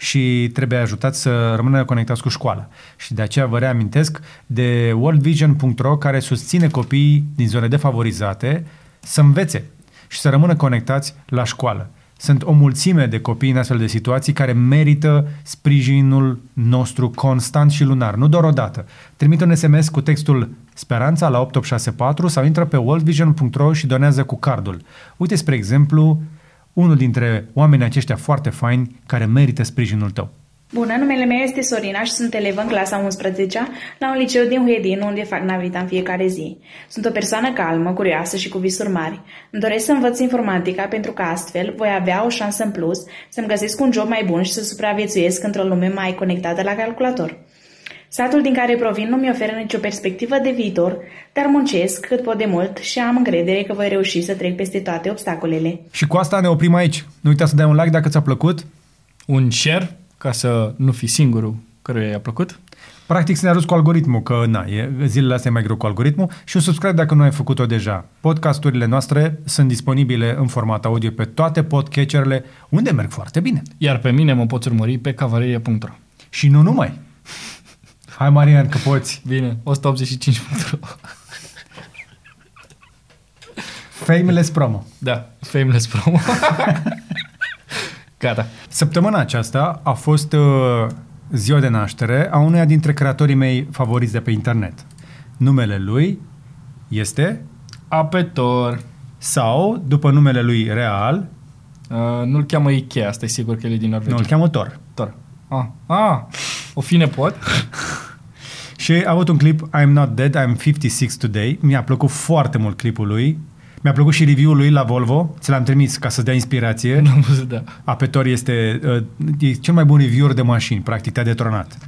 S1: și trebuie ajutat să rămână conectați cu școala. Și de aceea vă reamintesc de worldvision.ro care susține copiii din zone defavorizate să învețe și să rămână conectați la școală. Sunt o mulțime de copii în astfel de situații care merită sprijinul nostru constant și lunar, nu doar o dată. Trimite un SMS cu textul Speranța la 8864 sau intră pe worldvision.ro și donează cu cardul. Uite, spre exemplu, unul dintre oamenii aceștia foarte faini care merită sprijinul tău.
S4: Bună, numele meu este Sorina și sunt elevă în clasa 11 la un liceu din Huedin, unde fac navita în fiecare zi. Sunt o persoană calmă, curioasă și cu visuri mari. Îmi doresc să învăț informatica pentru că astfel voi avea o șansă în plus să-mi găsesc un job mai bun și să supraviețuiesc într-o lume mai conectată la calculator. Satul din care provin nu mi oferă nicio perspectivă de viitor, dar muncesc cât pot de mult și am încredere că voi reuși să trec peste toate obstacolele.
S1: Și cu asta ne oprim aici. Nu uita să dai un like dacă ți-a plăcut.
S2: Un share, ca să nu fii singurul căruia i-a plăcut.
S1: Practic să ne ajuți cu algoritmul, că na, e, zilele astea e mai greu cu algoritmul și un subscribe dacă nu ai făcut-o deja. Podcasturile noastre sunt disponibile în format audio pe toate podcatcherele, unde merg foarte bine.
S2: Iar pe mine mă poți urmări pe cavaleria.ro
S1: Și nu numai. Hai, Marian, că poți.
S2: Bine, 185
S1: Fameless promo.
S2: Da, Fameless promo. [laughs] Gata.
S1: Săptămâna aceasta a fost uh, ziua de naștere a unuia dintre creatorii mei favoriți de pe internet. Numele lui este
S2: Apetor.
S1: sau, după numele lui real,
S2: Uh, nu-l cheamă Ikea, asta e sigur că el e din Norvegia.
S1: nu, îl cheamă Thor.
S2: Tor. Ah, ah, o fi nepot. [laughs]
S1: Și a avut un clip I'm Not Dead, I'm 56 Today. Mi-a plăcut foarte mult clipul lui. Mi-a plăcut și review-ul lui la Volvo. Ți l-am trimis ca să dea inspirație.
S2: Nu am văzut, da.
S1: Apetor este uh, e cel mai bun reviewer de mașini. Practic te-a detronat.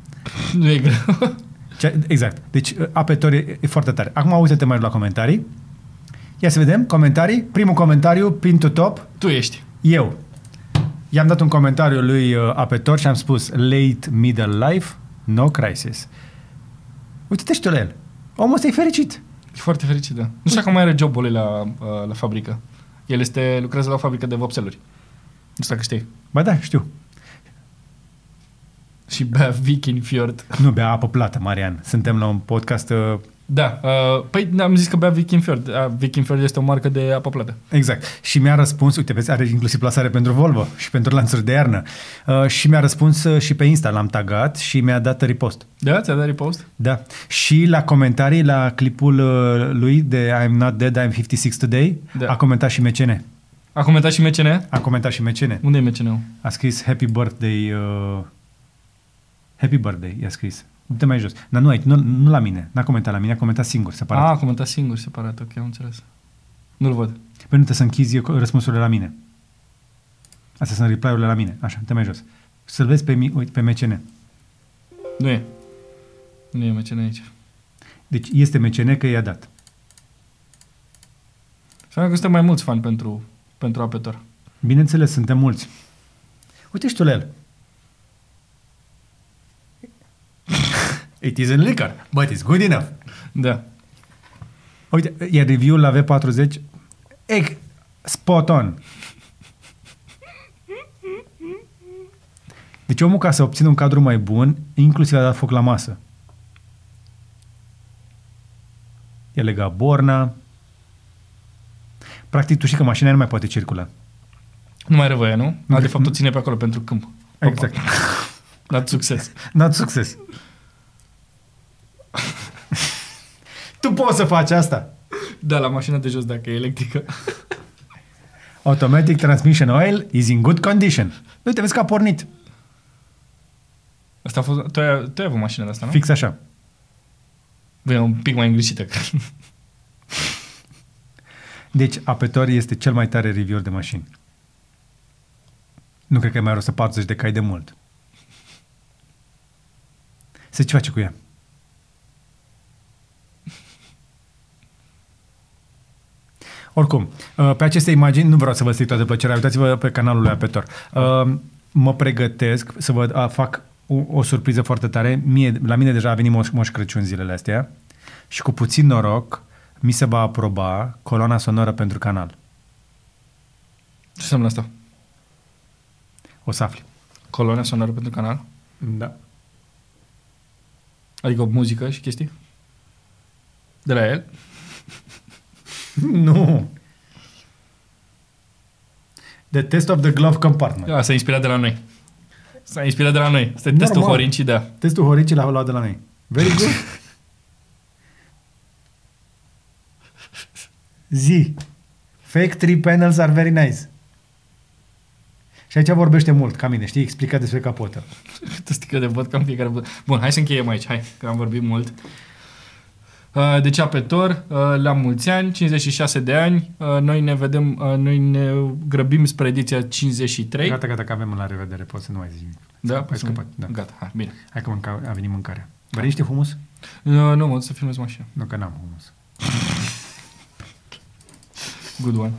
S2: Nu e greu.
S1: Ce, exact. Deci uh, Apetor e, e foarte tare. Acum uite-te mai la comentarii. Ia să vedem comentarii. Primul comentariu, pin to top.
S2: tu ești.
S1: Eu. I-am dat un comentariu lui uh, Apetor și am spus late middle life, no crisis. Uite-te și tu la el. Omul ăsta e fericit.
S2: E foarte fericit, da. Nu știu dacă mai are jobul lui la, uh, la fabrică. El este, lucrează la o fabrică de vopseluri. Nu știu dacă știi.
S1: Ba da, știu.
S2: Și bea Viking Fjord.
S1: Nu bea apă plată, Marian. Suntem la un podcast... Uh,
S2: Da, uh, păi am zis că bea Viking Fjord. Uh, Viking Fjord este o marcă de apă plată.
S1: exact. Și mi-a răspuns, uite, vezi, are inclusiv plasare pentru Volvo și pentru lanțuri de iarnă. Uh, și mi-a răspuns uh, și pe Insta, l-am tagat și mi-a dat repost.
S2: Da? Ți-a dat repost?
S1: Da. Și la comentarii, la clipul uh, lui de I'm not dead, I'm 56 today,
S2: Da.
S1: a comentat și MCN.
S2: A comentat și MCN?
S1: A comentat și MCN.
S2: Unde e MCN-ul?
S1: A scris Happy Birthday uh, Happy Birthday, i-a scris. Du-te mai jos. Dar nu aici, nu, nu la mine. N-a comentat la mine, a comentat singur, separat.
S2: Ah, a comentat singur, separat. Ok, am înțeles. Nu-l văd.
S1: Păi nu trebuie să închizi eu răspunsurile la mine. Astea sunt reply-urile la mine. Așa, te mai jos. Să-l vezi pe, mi- uite, pe MCN.
S2: Nu e. Nu e MCN aici.
S1: Deci este MCN că i-a dat.
S2: Înseamnă că suntem mai mulți fani pentru, pentru Apetor.
S1: Bineînțeles, suntem mulți. Uite și tu la el. It isn't liquor, but it's good enough.
S2: Da.
S1: Uite, iar review-ul la V40, ec, spot on. Deci omul ca să obțină un cadru mai bun, inclusiv a dat foc la masă. E legat borna. Practic, tu știi că mașina nu mai poate circula.
S2: Nu mai are voie, nu? A, de fapt, o ține pe acolo pentru câmp.
S1: Exact.
S2: La [laughs] succes.
S1: N-ați succes. Tu poți să faci asta.
S2: Da, la mașina de jos, dacă e electrică.
S1: Automatic transmission oil is in good condition. Uite, vezi că a pornit.
S2: Asta a fost, tu, ai, tu ai avut mașina de asta, nu?
S1: Fix așa.
S2: Bine, un pic mai îngrișită.
S1: Deci, Apetor este cel mai tare reviewer de mașini. Nu cred că e mai rostă 40 de cai de mult. Se ce face cu ea? Oricum, uh, pe aceste imagini, nu vreau să vă stric toată plăcerea, uitați-vă pe canalul lui Apetor. Uh, Mă pregătesc să vă a, fac o, o surpriză foarte tare. Mie, la mine deja a venit Moș, Moș Crăciun zilele astea și cu puțin noroc mi se va aproba coloana sonoră pentru canal.
S2: Ce înseamnă asta?
S1: O să afli.
S2: colonia sonoră pentru canal?
S1: Da.
S2: Adică muzică și chestii? De la el? [laughs]
S1: Nu. The test of the glove compartment.
S2: Da, s-a inspirat de la noi. S-a inspirat de la noi. Este testul
S1: Normal.
S2: Horinci, da.
S1: Testul Horici l-a luat de la noi. Very good. Zi. Fake tree panels are very nice. Și aici vorbește mult, ca mine, știi? Explică despre capotă. [laughs]
S2: Câte sticlă de vodka în fiecare bă- Bun, hai să încheiem aici. Hai, că am vorbit mult. Uh, Deci, apetor, uh, la mulți ani, 56 de ani, uh, noi ne vedem, uh, noi ne grăbim spre ediția 53.
S1: Gata, gata, că avem la revedere, poți să nu mai zici nimic.
S2: Da?
S1: Ai scăpat, da.
S2: Gata, hai, bine.
S1: Hai că mânca, a venit mâncarea. Vrei niște humus?
S2: Nu, nu, mă, să filmez mașina.
S1: Nu, că n-am humus.
S2: Good one.